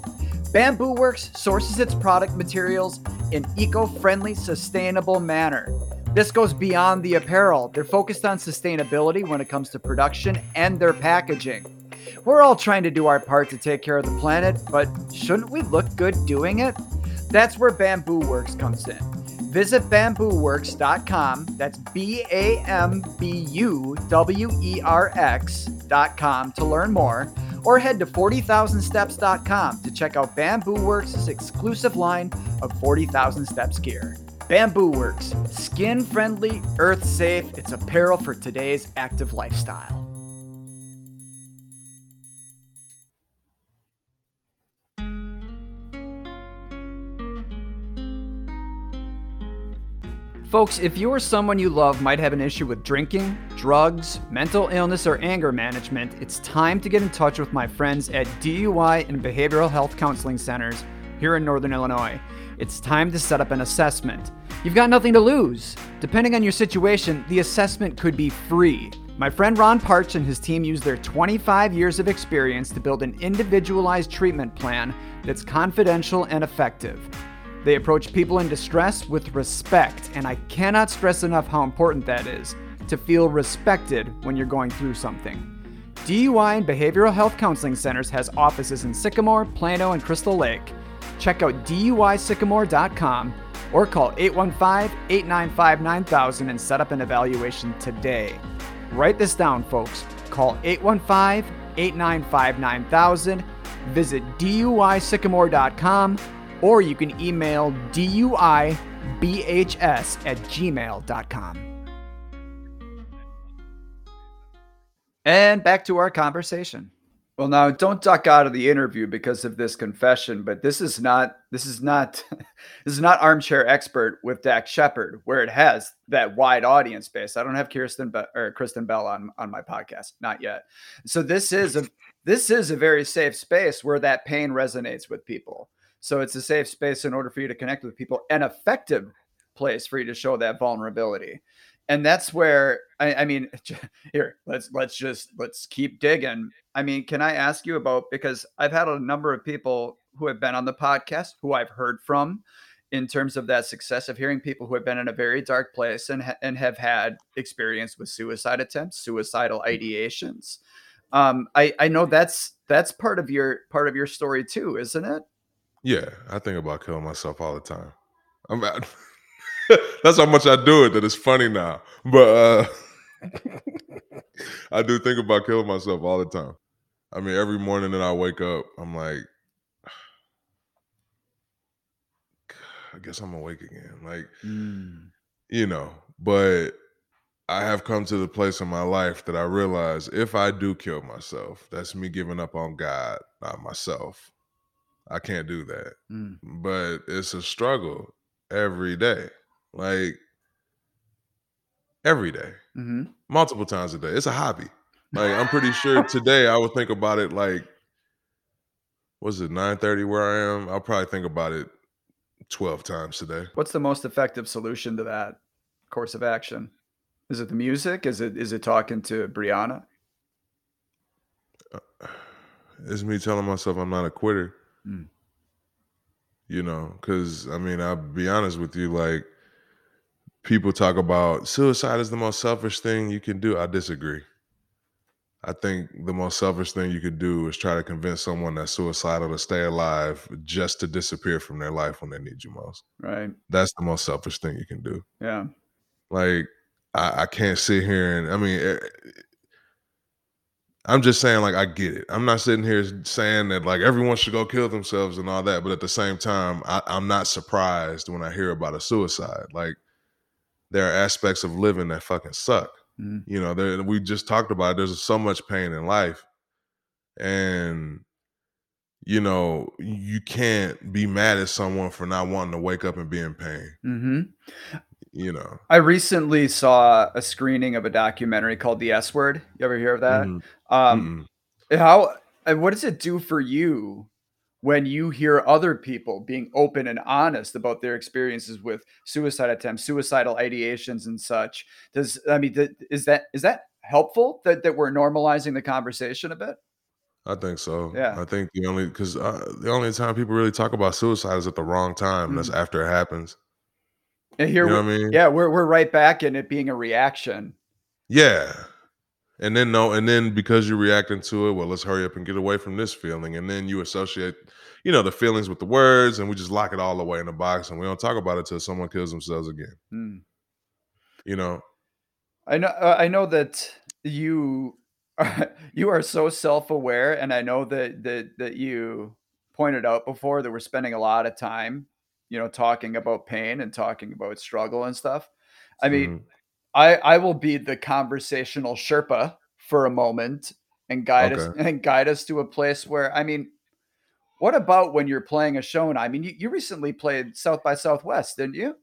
Bambu Werx sources its product materials in eco-friendly, sustainable manner. This goes beyond the apparel. They're focused on sustainability when it comes to production and their packaging. We're all trying to do our part to take care of the planet, but shouldn't we look good doing it? That's where Bambu Werx comes in. Visit bambuwerx.com. That's B A M B U W E R X.com to learn more, or head to 40,000steps.com to check out Bambu Werx' exclusive line of 40,000 Steps gear. Bambu Werx, skin friendly, earth safe, it's apparel for today's active lifestyle. Folks, if you or someone you love might have an issue with drinking, drugs, mental illness, or anger management, it's time to get in touch with my friends at DUI and Behavioral Health Counseling Centers here in Northern Illinois. It's time to set up an assessment. You've got nothing to lose. Depending on your situation, the assessment could be free. My friend Ron Parch and his team use their 25 years of experience to build an individualized treatment plan that's confidential and effective. They approach people in distress with respect, and I cannot stress enough how important that is to feel respected when you're going through something. DUI and Behavioral Health Counseling Centers has offices in Sycamore, Plano, and Crystal Lake. Check out DUISycamore.com or call 815 895 9000 and set up an evaluation today. Write this down, folks. Call 815 895 9000, visit DUISycamore.com or you can email duibhs at gmail.com. And back to our conversation. Well, now don't duck out of the interview because of this confession, but this is not this is not this is not armchair expert with Dax Shepard, where it has that wide audience base. I don't have Kirsten Be- or Kristen Bell on on my podcast, not yet. So this is a this is a very safe space where that pain resonates with people. So it's a safe space in order for you to connect with people, an effective place for you to show that vulnerability. And that's where I, I mean, here let's let's just let's keep digging. I mean, can I ask you about because I've had a number of people who have been on the podcast who I've heard from in terms of that success of hearing people who have been in a very dark place and ha- and have had experience with suicide attempts, suicidal ideations. Um, I I know that's that's part of your part of your story too, isn't it? Yeah, I think about killing myself all the time. I'm at, that's how much I do it that it's funny now. But uh I do think about killing myself all the time. I mean, every morning that I wake up, I'm like, I guess I'm awake again. Like, mm. you know, but I have come to the place in my life that I realize if I do kill myself, that's me giving up on God, not myself. I can't do that. Mm. But it's a struggle every day. Like every day, hmm multiple times a day. It's a hobby. Like I'm pretty sure today I would think about it like was it 9:30 where I am? I'll probably think about it 12 times today. What's the most effective solution to that course of action? Is it the music? Is it is it talking to Brianna? It's me telling myself I'm not a quitter. Mm. You know, because I mean, I'll be honest with you, like people talk about suicide is the most selfish thing you can do. I disagree. I think the most selfish thing you could do is try to convince someone that's suicidal to stay alive just to disappear from their life when they need you most. Right. That's the most selfish thing you can do. Yeah. Like, I, I can't sit here and I mean, eh, I'm just saying, like, I get it. I'm not sitting here saying that like everyone should go kill themselves and all that, but at the same time, I, I'm not surprised when I hear about a suicide. Like, there are aspects of living that fucking suck. Mhm. You know, there, we just talked about it. There's so much pain in life, and you know, you can't be mad at someone for not wanting to wake up and be in pain. hmm You know, I recently saw a screening of a documentary called The S Word. You ever hear of that? Mhm. Um, Mm-mm. how and what does it do for you when you hear other people being open and honest about their experiences with suicide attempts, suicidal ideations, and such? Does I mean, th- is that is that helpful that that we're normalizing the conversation a bit? I think so. Yeah. I think the only because uh, the only time people really talk about suicide is at the wrong time. and That's after it happens. And here, You know we- I mean? yeah, we're we're right back in it being a reaction. Yeah. And then no, and then because you're reacting to it, well, let's hurry up and get away from this feeling. And then you associate, you know, the feelings with the words, and we just lock it all away in a box, and we don't talk about it till someone kills themselves again. Hmm. You know, I know uh, I know that you you are so self-aware and I know that that that you pointed out before that we're spending a lot of time, you know, talking about pain and talking about struggle and stuff. I mean, Mhm. I I will be the conversational Sherpa for a moment and guide us and guide us to a place where I mean, what about when you're playing a show? And I mean, you, you recently played South by Southwest, didn't you?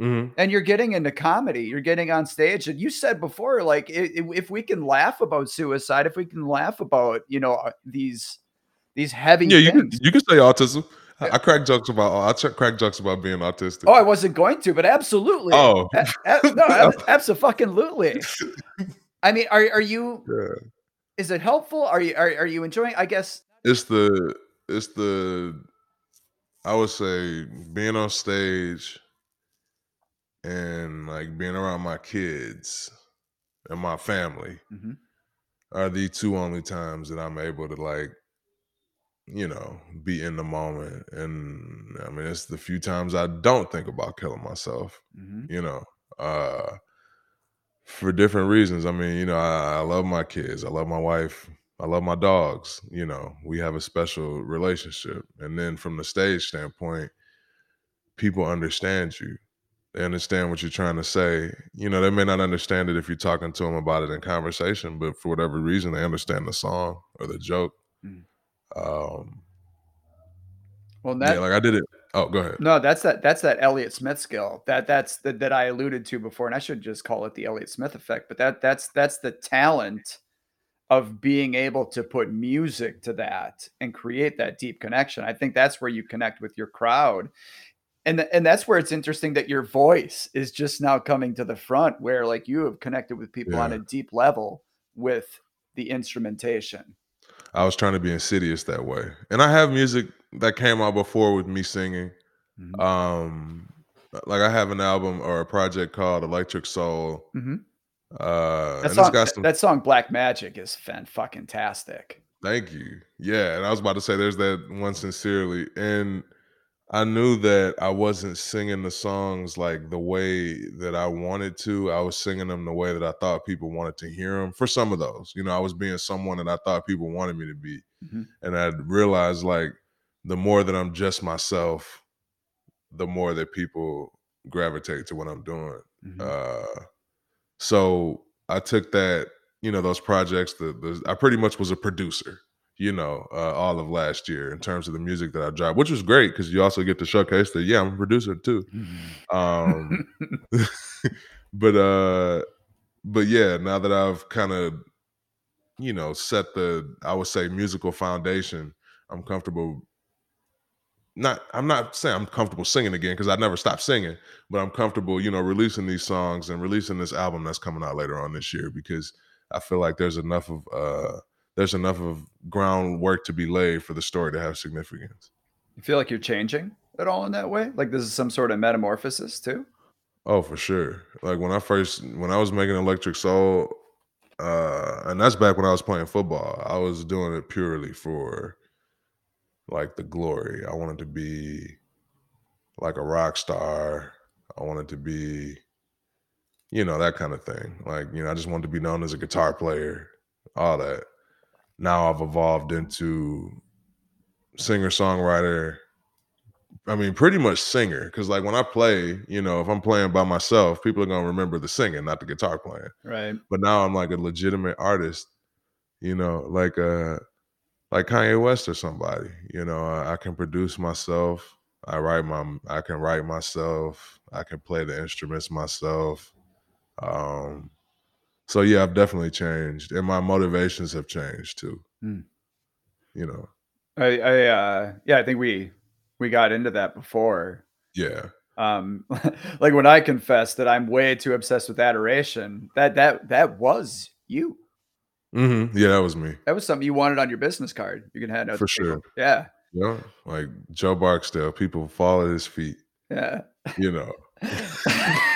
Mhm. and you're getting into comedy you're getting on stage and you said before like i- i- if we can laugh about suicide if we can laugh about you know uh, these these heavy yeah, you can things you can say autism. I, crack jokes about I ch- crack jokes about being autistic. oh i wasn't going to but absolutely Oh. A- a- no absolutely i mean are, are you Yeah. is it helpful are you are, are you enjoying i guess It's the it's the I would say being on stage and like being around my kids and my family Mhm. are the two only times that I'm able to like, you know, be in the moment. And I mean, it's the few times I don't think about killing myself, Mhm. you know, uh, for different reasons. I mean, you know, I, I love my kids, I love my wife, I love my dogs. You know, we have a special relationship. And then from the stage standpoint, people understand you. They understand what you're trying to say. You know, they may not understand it if you're talking to them about it in conversation, but for whatever reason, they understand the song or the joke. Mm. Um, well that yeah, like I did it. Oh, go ahead. no that's that that's that elliott smith skill that that's the, that i alluded to before and i should just call it the elliott smith effect but that that's that's the talent of being able to put music to that and create that deep connection. I think that's where you connect with your crowd. And, and that's where it's interesting that your voice is just now coming to the front where like you have connected with people on a deep level with the instrumentation. I was trying to be insidious that way. And I have music that came out before with me singing. Mhm. Um like I have an album or a project called Electric Soul. Mhm. Uh That and song, it's got some that song Black Magic is fan fucking tastic. Thank you. Yeah, and I was about to say there's that one sincerely. And I knew that I wasn't singing the songs like the way that I wanted to. I was singing them the way that I thought people wanted to hear them. For some of those, you know, I was being someone that I thought people wanted me to be. Mhm. And I realized like the more that I'm just myself, the more that people gravitate to what I'm doing. Mhm. Uh, so I took that, you know, those projects. The, the I pretty much was a producer. You know, uh, all of last year in terms of the music that I dropped, which was great because you also get to showcase that yeah, I'm a producer too. Um, but uh, but yeah, now that I've kind of you know set the I would say musical foundation, I'm comfortable. Not, I'm not saying I'm comfortable singing again because I never stopped singing, but I'm comfortable, you know, releasing these songs and releasing this album that's coming out later on this year because I feel like there's enough of uh there's enough of groundwork to be laid for the story to have significance. You feel like you're changing at all in that way? Like this is some sort of metamorphosis too? Oh, for sure. Like when I first when I was making Electric Soul, uh, and that's back when I was playing football. I was doing it purely for like the glory. I wanted to be like a rock star. I wanted to be, you know, that kind of thing. Like, you know, I just wanted to be known as a guitar player, all that now I've evolved into singer songwriter. I mean, pretty much singer. Because like when I play, you know, if I'm playing by myself, people are gonna remember the singing, not the guitar playing. Right. But now I'm like a legitimate artist. You know, like uh, like Kanye West or somebody. You know, I, I can produce myself. I write my. I can write myself. I can play the instruments myself. Um, so yeah, I've definitely changed, and my motivations have changed too. Hmm. You know, I, I uh, yeah, I think we we got into that before. yeah, Um, like when I confess that I'm way too obsessed with adoration, that that that was you. Mm-hmm. yeah, that was me That was something you wanted on your business card. You can hand out for sure. Yeah, Yeah, like Joe Barksdale, people fall at his feet. yeah. You know,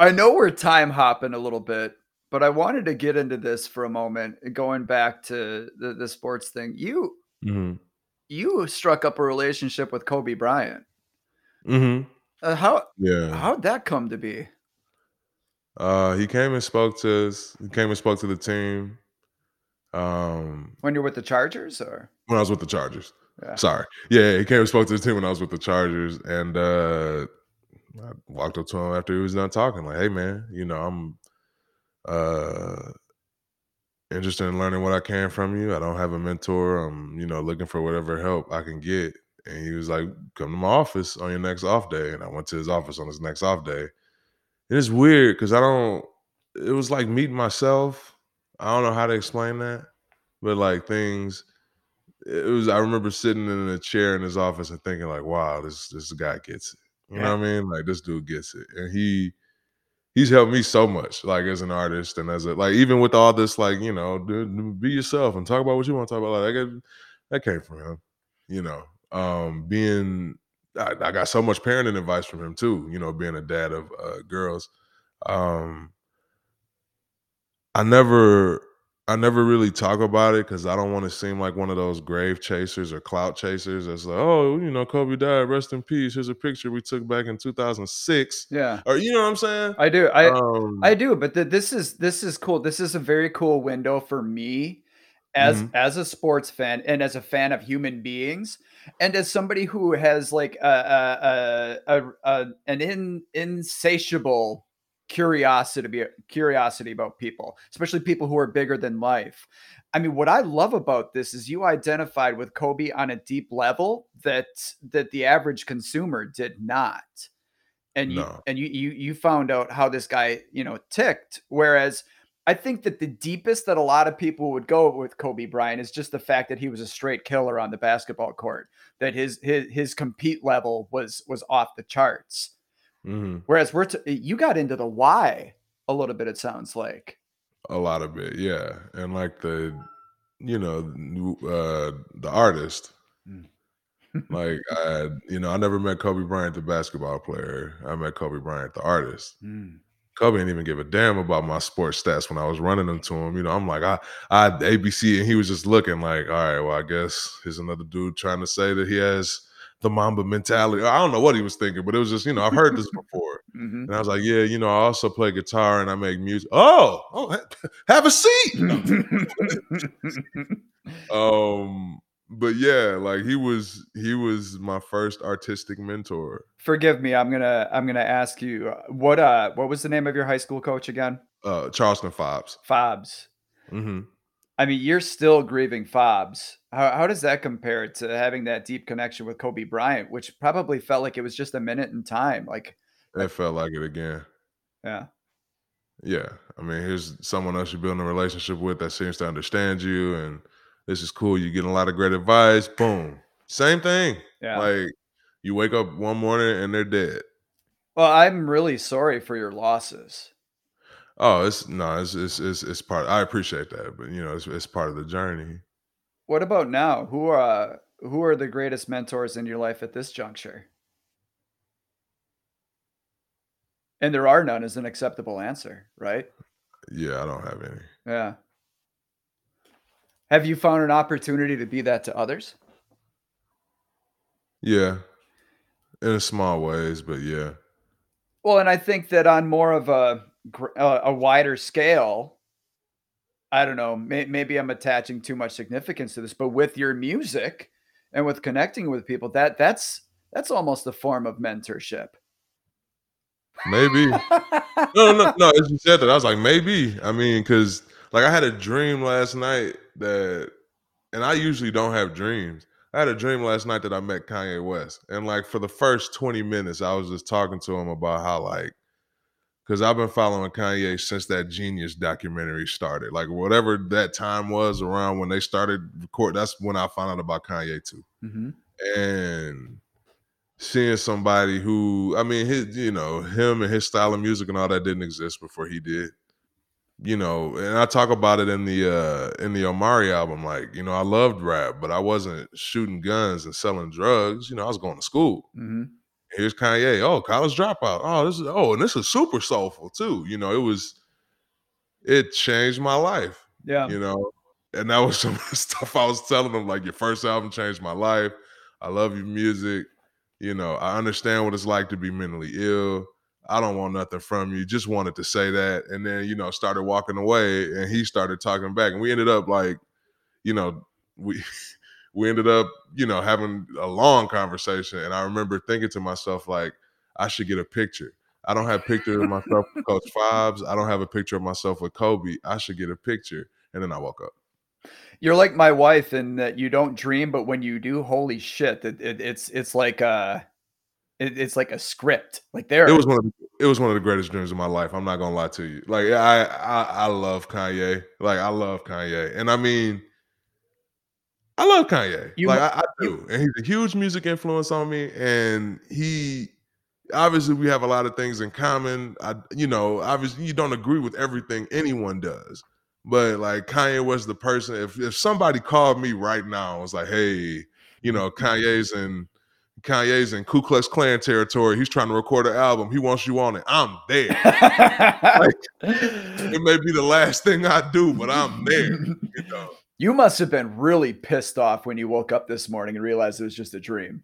I know we're time hopping a little bit, but I wanted to get into this for a moment. Going back to the, the sports thing, you hmm you struck up a relationship with Kobe Bryant. hmm Uh, how yeah. how'd that come to be? Uh, he came and spoke to us. He came and spoke to the team. Um, When you're with the Chargers, or when I was with the Chargers. yeah, Sorry. Yeah, he came and spoke to the team when I was with the Chargers, and uh, I walked up to him after he was done talking, like, "Hey, man, you know, I'm uh interested in learning what I can from you. I don't have a mentor. I'm, you know, looking for whatever help I can get." And he was like, "Come to my office on your next off day." And I went to his office on his next off day. And it's weird because I don't. It was like meeting myself. I don't know how to explain that, but like things it was I remember sitting in a chair in his office and thinking like, wow, this this guy gets it. You know what I mean? Like this dude gets it. And he he's helped me so much, like as an artist and as a like even with all this, like, you know, dude, be yourself and talk about what you want to talk about. Like that, that came from him, you know. Um being I, I got so much parenting advice from him too, you know, being a dad of uh girls. Um I never I never really talk about it because I don't want to seem like one of those grave chasers or clout chasers. That's like, oh, you know, Kobe died. Rest in peace. Here's a picture we took back in 2006. yeah. Or you know what I'm saying? I do. I um, I do, but th- this is this is cool. This is a very cool window for me as Mhm. as a sports fan and as a fan of human beings and as somebody who has like a a, a, a, a an in, insatiable curiosity curiosity about people, especially people who are bigger than life. I mean, what I love about this is you identified with Kobe on a deep level that that the average consumer did not and you No. and you you you found out how this guy you know ticked whereas i think that the deepest that a lot of people would go with kobe bryant is just the fact that he was a straight killer on the basketball court that his his his compete level was was off the charts mhm. whereas we're t- you got into the why a little bit it sounds like a lot of it, yeah. And like the, you know, uh, the artist. Mm. like I, you know, I never met Kobe Bryant, the basketball player. I met Kobe Bryant, the artist. Mm. Kobe didn't even give a damn about my sports stats when I was running them to him. You know, I'm like, I, I ABC, and he was just looking like, all right, well, I guess here's another dude trying to say that he has the Mamba mentality. I don't know what he was thinking, but it was just, you know, I've heard this before, Mhm. and I was like, yeah, you know, I also play guitar and I make music. Oh, oh, have a seat. um, but yeah, like he was, he was my first artistic mentor. forgive me i'm gonna i'm gonna ask you uh, what uh what was the name of your high school coach again Uh, Charleston Fobbs. fobs hmm I mean, you're still grieving Fobbs. How how does that compare to having that deep connection with Kobe Bryant, which probably felt like it was just a minute in time? Like, It felt like it again. yeah. Yeah. I mean, here's someone else you're building a relationship with that seems to understand you, and this is cool. You're getting a lot of great advice. Boom. Same thing. Yeah. Like you wake up one morning and they're dead. Well, I'm really sorry for your losses. Oh, it's no, it's it's it's, it's part. I appreciate that, but you know, it's it's part of the journey. What about now? Who are who are the greatest mentors in your life at this juncture? And there are none is an acceptable answer, right? Yeah, I don't have any. Yeah. Have you found an opportunity to be that to others? Yeah, in small ways, but yeah. Well, and I think that on more of a uh, a wider scale, I don't know, may, maybe I'm attaching too much significance to this, but with your music and with connecting with people, that that's that's almost a form of mentorship. Maybe. no, no, no. As you said that, I was like, maybe. I mean, because like I had a dream last night that, and I usually don't have dreams. I had a dream last night that I met Kanye West, and like for the first twenty minutes, I was just talking to him about how like, because I've been following Kanye since that jeen-yuhs documentary started. Like whatever that time was around when they started record, that's when I found out about Kanye too, Mhm. and seeing somebody who I mean his you know him and his style of music and all that didn't exist before he did. You know, and I talk about it in the uh in the Omari album like, you know, I loved rap, but I wasn't shooting guns and selling drugs, you know, I was going to school. Mhm. Here's Kanye, oh, college dropout. Oh, this is oh, and this is super soulful too. You know, it was it changed my life Yeah. you know? And that was some of the stuff i was telling them like your first album changed my life. I love your music. You know i understand what it's like to be mentally ill. I don't want nothing from you. Just wanted to say that. And then you know started walking away and he started talking back and we ended up like you know we we ended up you know having a long conversation and i remember thinking to myself like i should get a picture I don't have a picture of myself with Coach. I don't have a picture of myself with Kobe. I should get a picture. And then I woke up. You're like my wife in that you don't dream, but when you do, holy shit, it, it, it's it's like a it, it's like a script. Like there, It was one of the, it was one of the greatest dreams of my life. I'm not gonna lie to you. Like I I I love Kanye. Like I love Kanye. And I mean I love Kanye. You like I, I do. And he's a huge music influence on me. And he obviously we have a lot of things in common. I you know, obviously you don't agree with everything anyone does. But like Kanye was the person. If if somebody called me right now and was like, hey, you know, Kanye's in Kanye's in Ku Klux Klan territory. He's trying to record an album. He wants you on it. I'm there. It may be the last thing I do, but I'm there. You know. You must have been really pissed off when you woke up this morning and realized it was just a dream.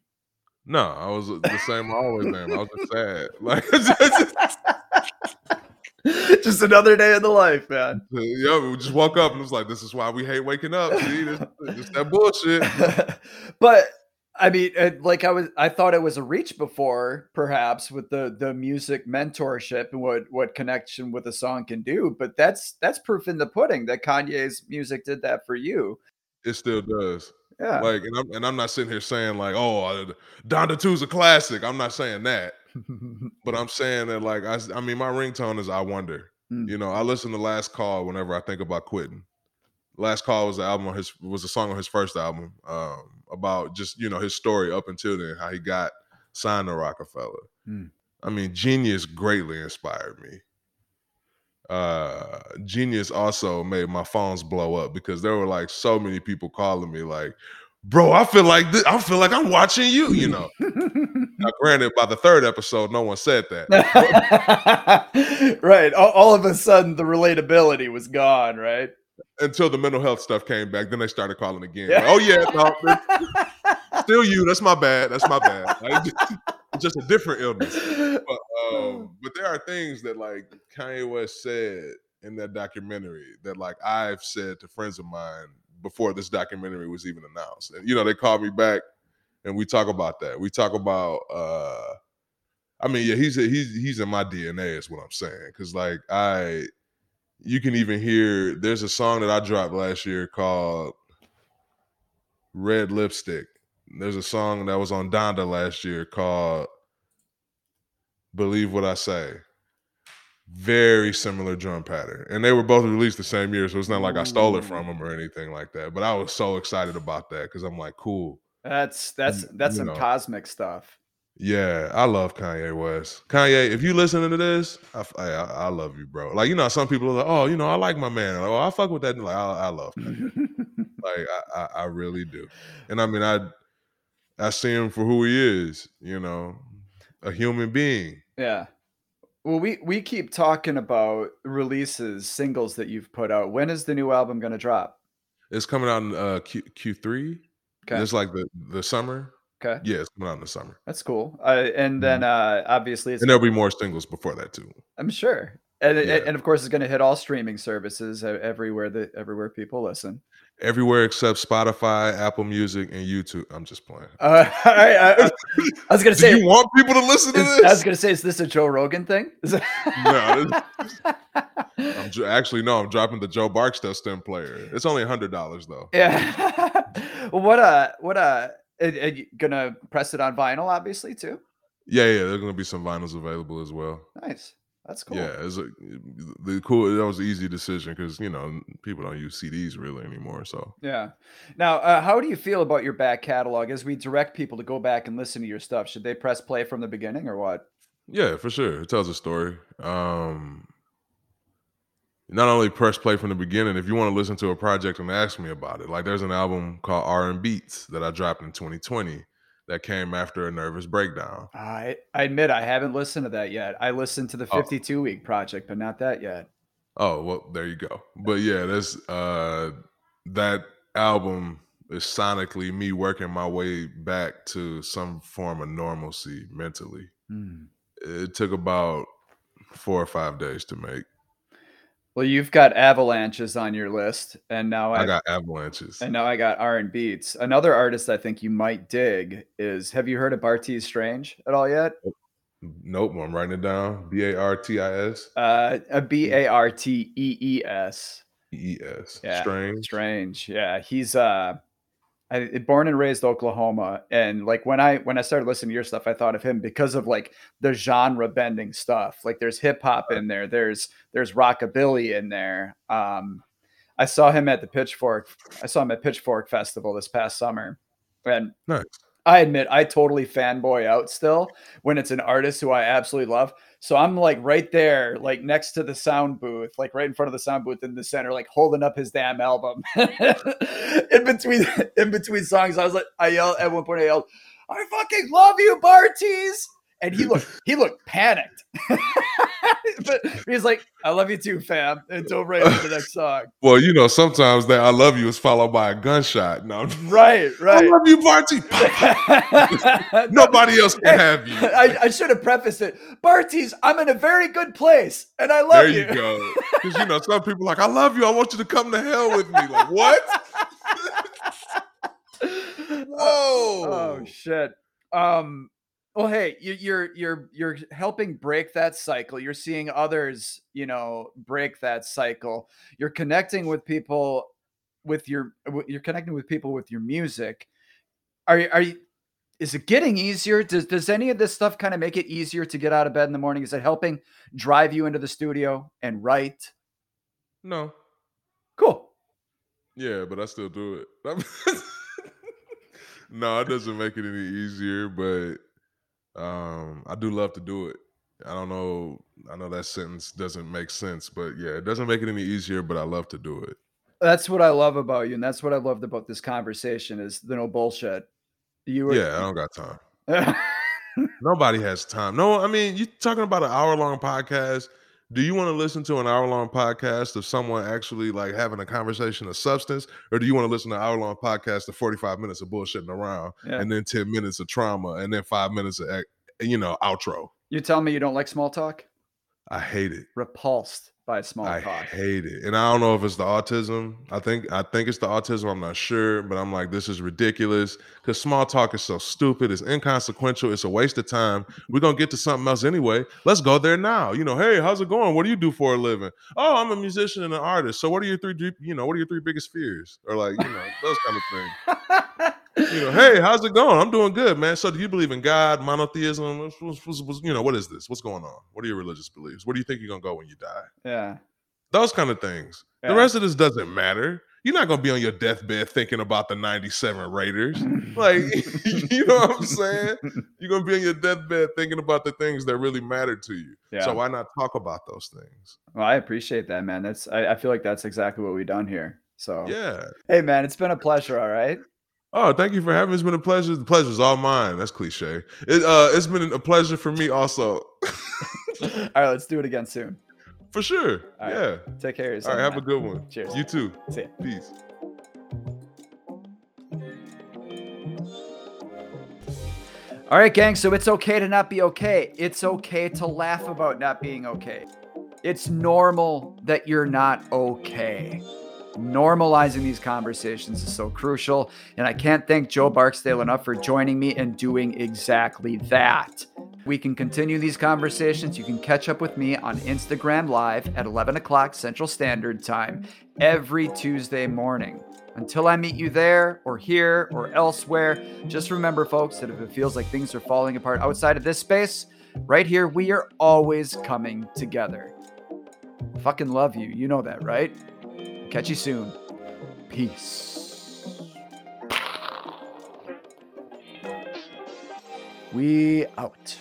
No, I was the same I always am. I was just sad. Like just, just another day in the life, man. Yeah, we just woke up and it was like, this is why we hate waking up. See, this, this that bullshit. but I mean, uh, like I was, I thought it was a reach before, perhaps with the the music mentorship and what what connection with a song can do. But that's that's proof in the pudding that Kanye's music did that for you. It still does. Yeah. Like, and I'm and I'm not sitting here saying like, oh, uh, Donda 2's a classic. I'm not saying that. But I'm saying that like I mean my ringtone is I wonder. Mm. You know, I listen to Last Call whenever I think about quitting. Last Call was the album on his was a song on his first album um, about just you know his story up until then, how he got signed to Roc-A-Fella. Mm. I mean, jeen-yuhs greatly inspired me. Uh, jeen-yuhs also made my phones blow up because there were like so many people calling me like, "Bro, I feel like this, I feel like I'm watching you." You know. Now, granted, by the third episode, no one said that. right. All, all of a sudden, the relatability was gone. Right. Until the mental health stuff came back. Then they started calling again. Like, oh yeah, no, still you. That's my bad. That's my bad. Like, it's just a different illness. But, um, but there are things that like Kanye West said in that documentary that like I've said to friends of mine before this documentary was even announced. And you know, they called me back and we talk about that. We talk about uh I mean, yeah, he's he's he's in my DNA is what I'm saying. Cause like I you can even hear there's a song that I dropped last year called Red Lipstick. There's a song that was on Donda last year called Believe What I Say. Very similar drum pattern. And they were both released the same year. So it's not like I stole it from them or anything like that. But I was so excited about that because I'm like, cool. That's that's that's you some know. cosmic stuff. Yeah, I love Kanye West. Kanye, if you listening to this, I I love you, bro. Like you know, some people are like, oh, you know, I like my man. Like, oh, I fuck with that. Like I, I love Kanye. like I, I, I really do. And I mean, I I see him for who he is. You know, a human being. yeah. Well, we we keep talking about releases, singles that you've put out. When is the new album going to drop? It's coming out in uh, Q Q three. Okay. It's like the the summer. Okay. Yeah, it's coming out in the summer, That's cool. Uh, and then uh, obviously it's and there'll be more singles before that too. I'm sure. And, and- Yeah. and of course it's going to hit all streaming services everywhere that everywhere people listen. Everywhere except Spotify, Apple Music, and YouTube. I'm just playing. Uh, all right, I, I- I was going to Do say you want people to listen to this? I was going to say is this a Joe Rogan thing? Is it- No, I'm actually no. I'm dropping the Joe Barksdale stem player. It's only a hundred dollars though. yeah. well, what a what uh are, you gonna press it on vinyl obviously too? Yeah, yeah. There's gonna be some vinyls available as well. Nice. That's cool. Yeah, it's a, the cool. That was an easy decision because you know people don't use CDs really anymore. So Yeah. Now, uh, how do you feel about your back catalog as we direct people to go back and listen to your stuff? Should they press play from the beginning or what? yeah, for sure, it tells a story. Um, not only press play from the beginning. If you want to listen to a project and ask me about it, like there's an album called R and Beats that I dropped in 2020 that came after a nervous breakdown. I I admit I haven't listened to that yet. I listened to the Oh. 52 week project, but not that yet. Oh well, there you go. But yeah, that's uh that album is sonically me working my way back to some form of normalcy mentally. Hmm. It took about four or five days to make. Well, you've got avalanches on your list, and now I I, got avalanches. and now I got R and Beats. Another artist I think you might dig is. Have you heard of Bartees Strange at all yet? Nope, I'm writing it down. B A R T I S Uh, a B A R T E E S. E E S. Yeah, Strange. Strange. Yeah, he's uh I, born and raised Oklahoma and like when I when I started listening to your stuff I thought of him because of like the genre bending stuff. Like there's hip hop in there, there's there's rockabilly in there. Um I saw him at the Pitchfork I saw him at Pitchfork Festival this past summer. And Nice. I admit I totally fanboy out still when it's an artist who I absolutely love. So I'm like right there, like next to the sound booth, like right in front of the sound booth in the center, like holding up his damn album. in between in between songs, I was like, I yelled at one point, I yelled, I fucking love you, Bartees. And he looked he looked panicked. but he's like, I love you too, fam. And dove right into the next song. Well, you know, sometimes that I love you is followed by a gunshot. No, Right, right. I love you, Barty. Nobody else can have you. I, I should have prefaced it. Bartees, I'm in a very good place, and I love you. There you. you go. Because you know, some people like, I love you. I want you to come to hell with me. Like, what? Whoa. Oh shit. Um. Well, hey, you, you're you're you're helping break that cycle. You're seeing others, you know, break that cycle. You're connecting with people with your. You're connecting with people with your music. Are you? Are you? Is it getting easier? Does Does any of this stuff kind of make it easier to get out of bed in the morning? Is it helping drive you into the studio and write? no. Cool. Yeah, but I still do it. no, it doesn't make it any easier, but um, I do love to do it. I don't know. I know that sentence doesn't make sense, but yeah, it doesn't make it any easier, but I love to do it. That's what I love about you, and that's what I loved about this conversation is the no bullshit. You were Yeah, I don't got time. Nobody has time. No, I mean, you're talking about an hour long podcast. Do you want to listen to an hour long podcast of someone actually like having a conversation of substance, or do you want to listen to an hour long podcast of 45 minutes of bullshitting around Yeah. and then 10 minutes of trauma and then five minutes of, eh, you know, outro? You tell me you don't like small talk? I hate it. repulsed by a small I talk. hate it. And I don't know if it's the autism. I think I think it's the autism. I'm not sure, but I'm like, this is ridiculous. Because small talk is so stupid. It's inconsequential. It's a waste of time. We're gonna get to something else anyway. Let's go there now. You know, hey, how's it going? What do you do for a living? Oh, I'm a musician and an artist. So what are your three you know, what are your three biggest fears? Or like, you know, those kind of things. You know, hey, how's it going? I'm doing good, man. So do you believe in God, monotheism? What's- what's- what's- you know, what is this? What's going on? What are your religious beliefs? Where do you think you're gonna go when you die? yeah. those kind of things. Yeah. The rest of this doesn't matter. You're not gonna be on your deathbed thinking about the '97 Raiders. Like, you know what I'm saying? You're gonna be on your deathbed thinking about the things that really matter to you. Yeah. So why not talk about those things? Well, I appreciate that, man. That's I, I feel like that's exactly what we've done here. So Yeah. hey man, it's been a pleasure, all right? Oh, thank you for having me. It's been a pleasure. The pleasure's all mine. That's cliche. It, uh, it's been a pleasure for me also. all right, let's do it again soon. for sure. Right. yeah. Take care All yourself. Have a good one. Cheers. You too. See ya. Peace. All right, gang. So it's okay to not be okay. It's okay to laugh about not being okay. It's normal that you're not okay. Normalizing these conversations is so crucial. And I can't thank Joe Barksdale enough for joining me and doing exactly that. We can continue these conversations. You can catch up with me on Instagram Live at 11 o'clock Central Standard Time every Tuesday morning. Until I meet you there or here or elsewhere, just remember, folks, that if it feels like things are falling apart outside of this space, right here, we are always coming together. Fucking love you. You know that, right? Catch you soon. Peace. We out.